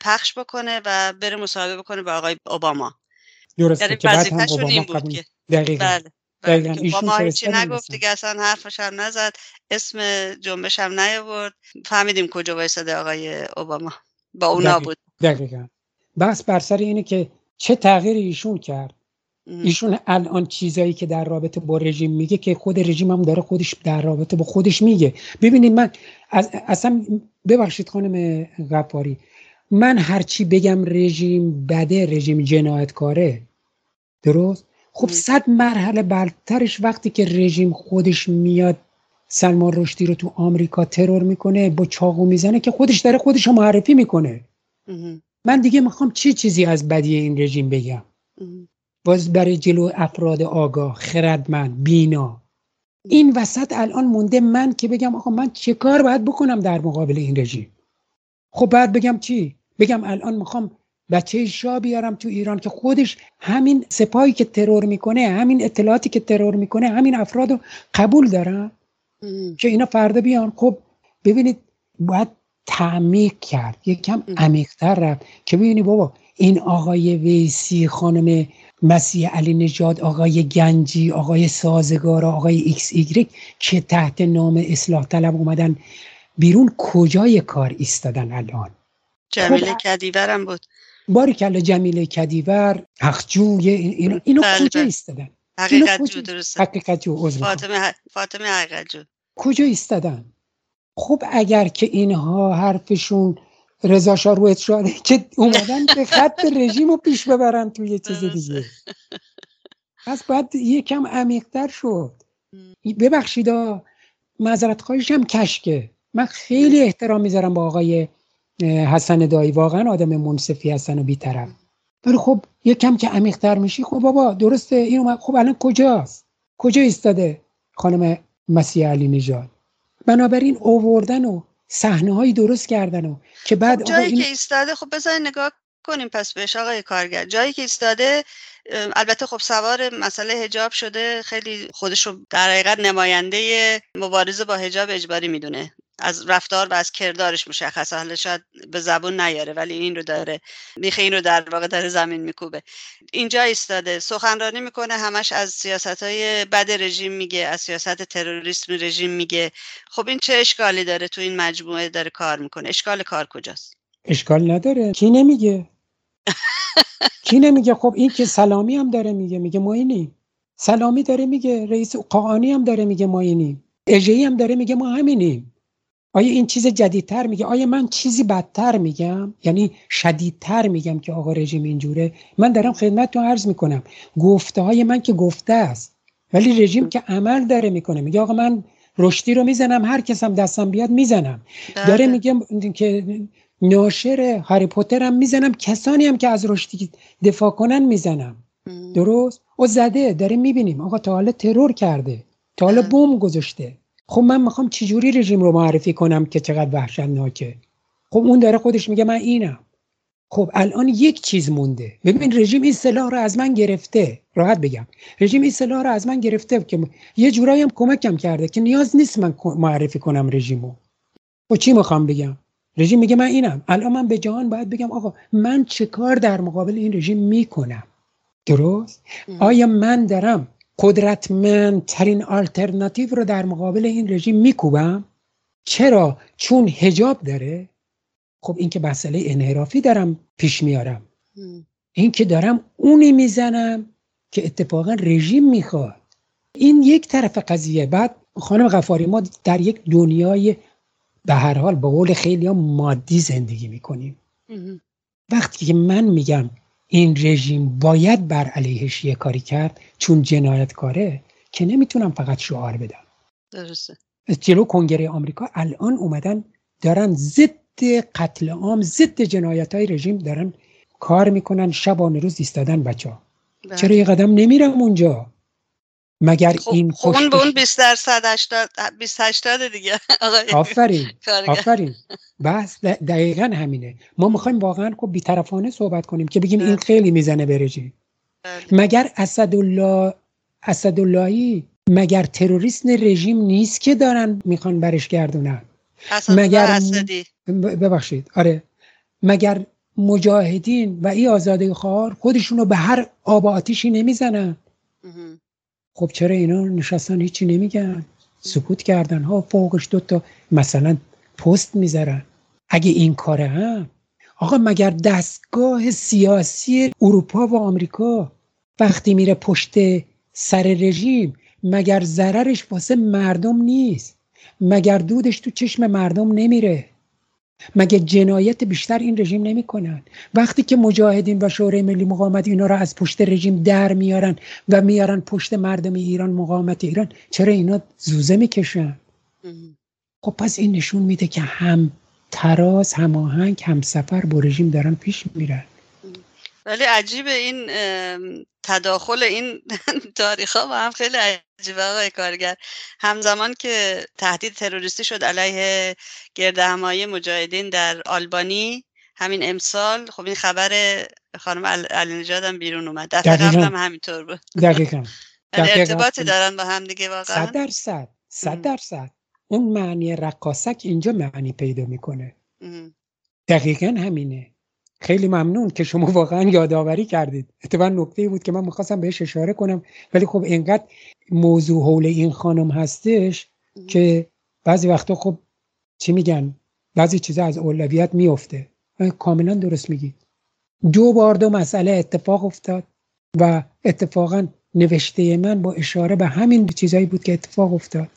پخش بکنه و بره مصاحبه بکنه با آقای اوباما درسته یعنی که بعد هم اوباما که دقیقا. بله. اوباما هیچی نگفت دیگه اصلا حرفش هم نزد. اسم جنبش هم نیاورد. فهمیدیم کجا وایساده آقای اوباما. با اونا بود. دقیقا. بس بر سر اینه که چه تغییری ایشون کرد. ایشون الان چیزایی که در رابطه با رژیم میگه که خود رژیم هم داره خودش در رابطه با خودش میگه. ببینید من از اصلا ببخشید خانم غفاری. من هرچی بگم رژیم بده رژیم جنایتکاره. درست؟ خب صد مرحله برترش وقتی که رژیم خودش میاد سلمان رشدی رو تو آمریکا ترور می‌کنه با چاقو می‌زنه که خودش داره خودش رو معرفی می‌کنه. من دیگه می‌خوام چی چیزی از بدی این رژیم بگم؟ باز برای جلو افراد آگاه خردمند بینا. این وسط الان مونده من که بگم آقا من چه کار باید بکنم در مقابل این رژیم؟ خب بعد بگم چی؟ بگم الان می‌خوام بچه شاه بیارم تو ایران که خودش همین سپاهی که ترور می‌کنه همین اطلاعاتی که ترور می‌کنه همین افراد رو قبول دارن که اینا فردا بیان. خب ببینید باید تعمیق کرد. یکم عمیقتر رفت. که ببینید بابا این آقای ویسی خانم مسیح علی نژاد آقای گنجی آقای سازگارا آقای ایکس ایگرگ که تحت نام اصلاح طلب اومدن بیرون کجای کار ایستادن الان؟ جمیله خب کدیورم بود. باری کلا جمیله کدیور حقجوی اینو, اینو بله، کجا بله. ایستادن؟ حقیقت جو درسته. حقیقت جو فاطمه, فاطمه حقیقت جو. کجا ایستادن؟ خب اگر که اینها حرفشون رضا شاه شده که اومدن به خط رژیم رو پیش ببرن توی چیز دیگه. پس باید یکم عمیقتر شد. ببخشید معذرت خواهیش هم کشکه. من خیلی احترام می‌ذارم با آقای حسن دایی واقعا آدم منصفی هستن و بیطرف. ولی خب یکم که عمیقتر میشی خب بابا درسته این خب الان کجاست؟ کجا ایستاده خانم مسیح علی نژاد؟ بنابراین اووردن و صحنه هایی درست کردن و که بعد خب جایی که ایستاده خب بذارین نگاه کنیم پس بهش. آقای کارگر جایی که ایستاده البته خب سوار مسئله هجاب شده. خیلی خودش رو در حقیقت نماینده مبارزه با هجاب اجباری می‌دونه. از رفتار و از کردارش مشخصه. حالا شاید به زبون نیاره ولی این رو داره. میخه این رو در واقع داره زمین میکوبه. اینجا ایستاده. سخنرانی می‌کنه همش از سیاست های بد رژیم میگه از سیاست تروریسم رژیم میگه. خب این چه اشکالی داره تو این مجموعه داره کار می‌کنه؟ اشکال کار کجاست؟ اشکال نداره. کی نمیگه؟ کی نمیگه؟ خب این که سلامی هم داره میگه. میگه ما اینیم سلامی داره میگه. رئیس قاانی هم داره میگه ما اجهی هم داره میگه ما همینیم. آیا این چیز جدیدتر میگه؟ آیا من چیزی بدتر میگم؟ یعنی شدیدتر میگم که آقا رژیم اینجوره. من دارم خدمت تو عرض می‌کنم. گفته های من که گفته است ولی رژیم که عمل داره می‌کنه. میگه آقا من رشدی رو می‌زنم هر کسم دستم بیاد می‌زنم. داره بله. میگه که ناشر هری پوتر هم می‌زنم کسانی هم که از رشدی دفاع کنن می‌زنم. درست؟ او زده داره می‌بینیم. آقا تا حالا ترور کرده. تا حالا بله. بوم گذاشته. خب من می‌خوام چجوری رژیم رو معرفی کنم که چقدر وحشتناکه؟ خب اون داره خودش میگه من اینم. خب الان یک چیز مونده. ببین رژیم این سلاح رو از من گرفته. راحت بگم. رژیم این سلاح رو از من گرفته که یه جورایی هم کمکم کرده که نیاز نیست من معرفی کنم رژیمو. خب چی می‌خوام بگم؟ رژیم میگه من اینم. الان من به جهان باید بگم آقا من چه کار در مقابل این رژیم می‌کنم؟ درست؟ آیا من دارم قدرتمندترین آلترناتیو رو در مقابل این رژیم میکوبم؟ چرا؟ چون هجاب داره. خب این که مسئله انحرافی دارم پیش میارم. این که دارم اونی می‌زنم که اتفاقا رژیم می‌خواد. این یک طرف قضیه. بعد خانم غفاری ما در یک دنیای به هر حال به قول خیلی ها مادی زندگی می‌کنیم. وقتی که من میگم این رژیم باید بر علیهش یه کاری کرد چون جنایتکاره که نمی‌تونم فقط شعار بدم. درسته. جلو کنگره آمریکا الان اومدن دارن ضد قتل عام ضد جنایت های رژیم دارن کار می‌کنن شبانه روز ایستادن بچه ها بله. چرا یه قدم نمیرم اونجا؟ مگر خب این خب اون به اون پشتش- 20 درصد 80 20 80 دیگه. آقای آفرین. آفرین. بس دقیقا همینه. ما می‌خوایم واقعا خب بیطرفانه صحبت کنیم که بگیم این بله. خیلی می‌زنه به رژیم. بله. مگر اسدالله اسداللهی مگر تروریست رژیم نیست که دارن می‌خوان برش گردونن؟ مگر- ببخشید. آره. مگر مجاهدین و این آزاده خوار خودشونو به هر آب آتیشی نمی‌زنن. خب چرا اینا نشستن هیچی نمیگن؟ سکوت کردن. ها فوقش دوتا مثلا پست می‌ذارن. اگه این کاره هم آقا مگر دستگاه سیاسی اروپا و آمریکا وقتی میره پشت سر رژیم مگر ضررش واسه مردم نیست؟ مگر دودش تو چشم مردم نمیره؟ مگه جنایت بیشتر این رژیم نمی‌کنن؟ وقتی که مجاهدین و شورای ملی مقاومت اینا را از پشت رژیم در میارن و میارن پشت مردم ایران مقاومت ایران چرا اینا زوزه می‌کشن. خب پس این نشون میده که هم تراز هماهنگ هم سفر با رژیم دارن پیش میرن. ولی عجیب این تداخل این تاریخ ها با هم خیلی عجیبه آقای کارگر همزمان که تهدید تروریستی شد علیه گرد همایی مجاهدین در آلبانی همین امسال خب این خبر خانم عل- علی نژاد هم بیرون اومد دفعه. قبل هم همینطور بود دقیقا یعنی دقیقاً. ارتباطی دارن با هم دیگه صد واقعا درصد صد. درصد اون معنی رقاسک اینجا معنی پیدا می‌کنه. دقیقا همینه خیلی ممنون که شما واقعا یادآوری کردید. اتفاقا نکته بود که من می‌خواستم بهش اشاره کنم ولی خب اینقدر موضوع حول این خانم هستش که بعضی وقتا خب چی میگن بعضی چیزا از اولویت میفته کاملا درست میگید دو بار دو مسئله اتفاق افتاد و اتفاقا نوشته من با اشاره به همین چیزایی بود که اتفاق افتاد.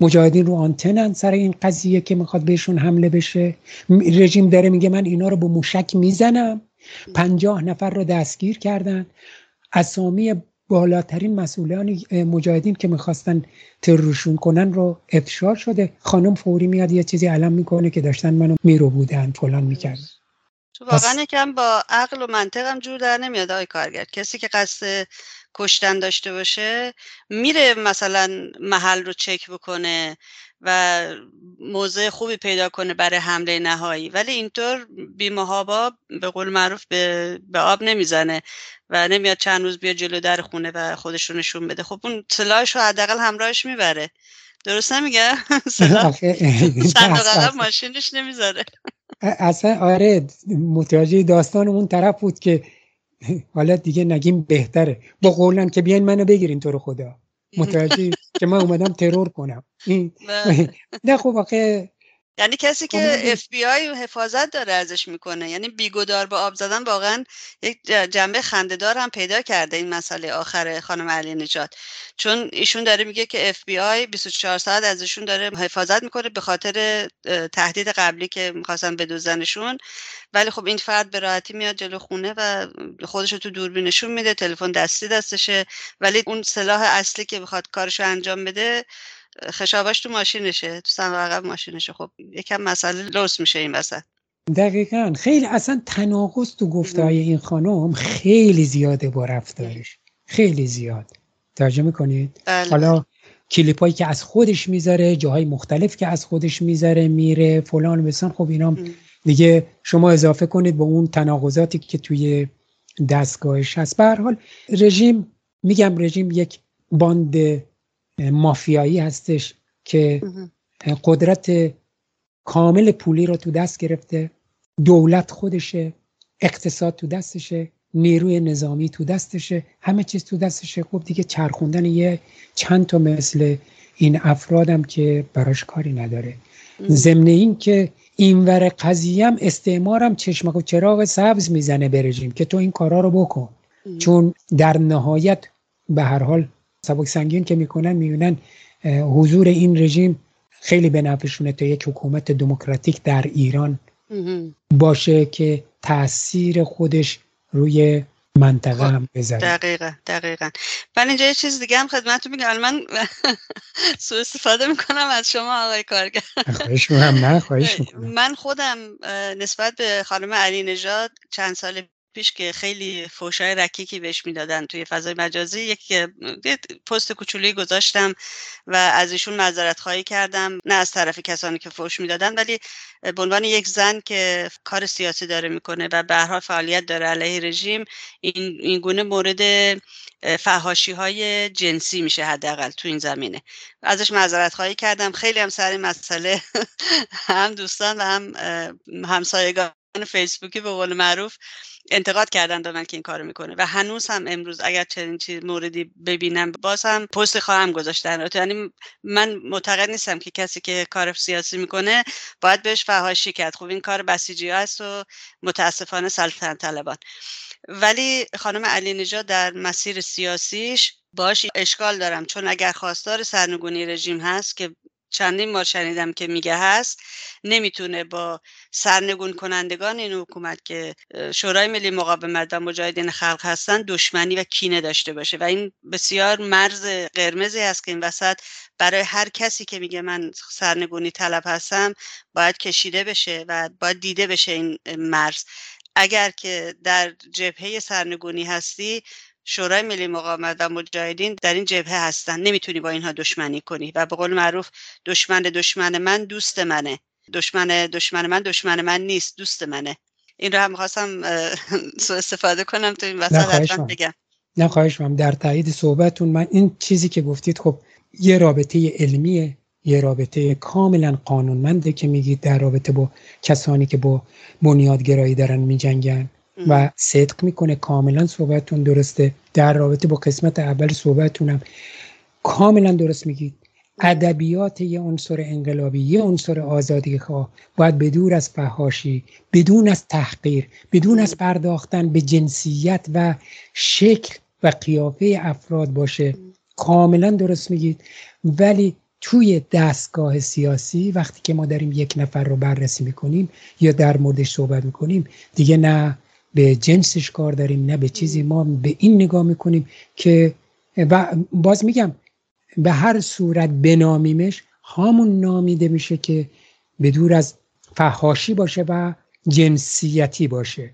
مجاهدین رو آنتنن سر این قضیه که می‌خواد بهشون حمله بشه. رژیم داره میگه من اینا رو با موشک می‌زنم. پنجاه نفر رو دستگیر کردن. اسامی بالاترین مسئولان اه، مجاهدین که می‌خواستن ترورشون کنن رو افشا شده. خانم فوری میاد یه چیزی علم می‌کنه که داشتن منو میرو بودن فلان می‌کردن. تو واقعا یکم با عقل و منطق هم جور در نمیاد آقای کارگر. کسی که قصد کشتن داشته باشه میره مثلا محل رو چک بکنه و موضع خوبی پیدا کنه برای حمله نهایی. ولی اینطور بیمهابا به قول معروف به, به آب نمی‌زنه و نمیاد چند روز بیا جلو در خونه و خودش رو نشون بده. خب اون سلاحش رو حداقل همراهش می‌بره. درست آخه صندوق. ماشینش نمی‌ذاره. اصلا آره متوجه داستان اون طرف بود که حالا دیگه نگیم بهتره. به قول اون که بیاین منو بگیرین تو رو خدا. متوجه که من اومدم ترور کنم. این. نه خب آخه یعنی کسی که اف بی آی حفاظت داره ازش می‌کنه. یعنی بیگدار به آب زدن واقعا یک جنبه خنده‌دار هم پیدا کرده این مسئله آخر خانم علی نژاد چون ایشون داره میگه که اف بی آی 24 ساعت ازشون داره حفاظت می‌کنه به خاطر تهدید قبلی که می‌خواستن بدزدنشون. ولی خب این فرد به راحتی میاد جلو خونه و خودش رو تو دوربینشون میده تلفن دستی دستشه. ولی اون سلاح اصلی که بخواد کارش رو انجام بده خشاباش تو ماشینشه تو صندوق عقب ماشینشه. خب یکم مسئله لوس میشه این وسط. دقیقا. خیلی اصلا تناقض تو گفتهای این خانم خیلی زیاده با رفتارش. خیلی زیاد. ترجمه کنید. بله. حالا کلیپ هایی که از خودش می‌ذاره جاهای مختلف که از خودش می‌ذاره میره فلان بسان خب اینا. دیگه شما اضافه کنید به اون تناقضاتی که توی دستگاهش هست. به حال رژیم میگم رژیم یک باند مافیایی هستش که قدرت کامل پولی رو تو دست گرفته دولت خودشه اقتصاد تو دستشه نیروی نظامی تو دستشه همه چیز تو دستشه خب دیگه چرخوندن یه چند تا مثل این افرادم که براش کاری نداره. ضمن این که اینور قضیه هم استعمارم چشمک و چراغ سبز می‌زنه به رژیم که تو این کارا رو بکن. چون در نهایت به هر حال سبک سنگین که می‌کنن می‌بینن حضور این رژیم خیلی به نفعشونه تا یک حکومت دموکراتیک در ایران باشه که تاثیر خودش روی منطقه خب، هم بذاره. دقیقا دقیقا. من اینجا یه چیز دیگه هم خدمتتون میگم. من سو استفاده می‌کنم از شما آقای کارگر. خواهش می‌کنم نه خواهش می‌کنم. من خودم نسبت به خانم علی نژاد چند سال پیش که خیلی فوشای رکیکی بهش می‌دادن توی فضای مجازی یک پست کوچولی گذاشتم و از ایشون معذرت خواهی کردم نه از طرف کسانی که فوش می‌دادن ولی به عنوان یک زن که کار سیاسی داره می‌کنه و به هر فعالیت داره علیه رژیم این, این گونه مورد فهاشی های جنسی میشه حداقل تو این زمینه. ازش معذرت خواهی کردم. خیلی هم سر مسئله هم دوستان و هم همسایگان فیسبوکی به قول معروف انتقاد کردن من که این کارو می‌کنه. و هنوز هم امروز اگر چنین چیز موردی ببینم باز هم پست خواهم گذاشتن یعنی من معتقد نیستم که کسی که کار سیاسی می‌کنه باید بهش فهاشی کرد. خب این کار بسیجی است و متاسفانه سلطنت طلبان. ولی خانم علی نژاد در مسیر سیاسیش باش اشکال دارم. چون اگر خواستار سرنگونی رژیم هست که چندین بار شنیدم که میگه هست. نمی‌تونه با سرنگون کنندگان این حکومت که شورای ملی مقاومت و مجاهدین خلق هستن دشمنی و کینه داشته باشه. و این بسیار مرز قرمزی هست که این وسط برای هر کسی که میگه من سرنگونی طلب هستم باید کشیده بشه و باید دیده بشه این مرز. اگر که در جبهه سرنگونی هستی شورای ملی مقاومت و مجاهدین در این جبهه هستن. نمی‌تونی با اینها دشمنی کنی. و به قول معروف دشمن دشمن من دوست منه. دشمن دشمن من دشمن من نیست دوست منه. این رو هم خواستم سو استفاده کنم تو این وسط حتما بگم. نه خواهش من در تایید صحبتون من این چیزی که گفتید خب یه رابطه علمیه یه رابطه کاملا قانونمنده که میگید در رابطه با کسانی که با بنیادگرایی دارن میجنگن. و صدق می‌کنه. کاملا صحبتتون درسته. در رابطه با قسمت اول صحبتتونم کاملا درست میگید. ادبیات یه عنصر انقلابی یه عنصر آزادی خواه باید بدور از فهاشی بدون از تحقیر بدون از پرداختن به جنسیت و شکل و قیافه افراد باشه. کاملا درست میگید. ولی توی دستگاه سیاسی وقتی که ما داریم یک نفر رو بررسی می‌کنیم یا در موردش صحبت می‌کنیم دیگه نه. به جنسش کار داریم نه به چیزی. ما به این نگاه می‌کنیم که باز میگم به هر صورت بنامیمش همون نامیده میشه که به دور از فهاشی باشه و جنسیتی باشه.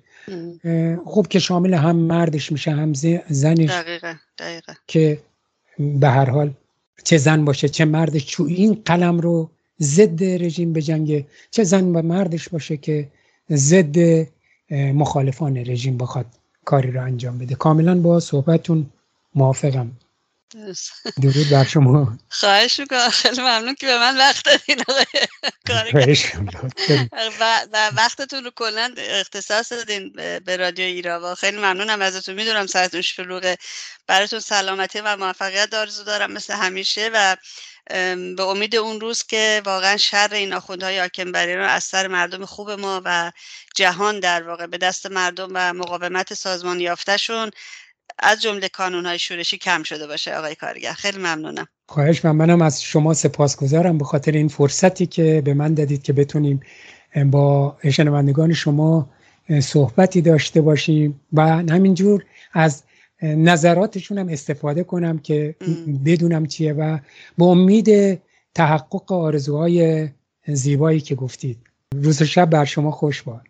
خب که شامل هم مردش میشه هم زنش دقیقه دقیقه. که به هر حال چه زن باشه چه مردش. چو این قلم رو ضد رژیم بجنگه چه زن و مردش باشه که ضد مخالفان رژیم بخواد کاری رو انجام بده. کاملا با صحبتتون موافقم. درود بر شما. خواهش می‌کنم. خیلی ممنون که به من وقت دادین. و وقتتون رو کلا اختصاص دادین به رادیو ایراوا. خیلی ممنونم ازتون. می‌دونم سرتون شلوغه براتون سلامتی و موفقیت آرزو دارم. مثل همیشه. و به امید اون روز که واقعا شر این آخوندهای حاکم بر ایران از سر مردم خوب ما و جهان در واقع به دست مردم و مقاومت سازمان یافتهشون از جمله های شورشی کم شده باشه آقای کارگر. خیلی ممنونم. خواهش من منم از شما سپاسگزارم. به خاطر این فرصتی که به من دادید که بتونیم با شنوندگان شما صحبتی داشته باشیم. و همینجور از نظراتشون هم استفاده کنم که بدونم چیه و با امید تحقق آرزوهای زیبایی که گفتید. روز شب بر شما خوش باد.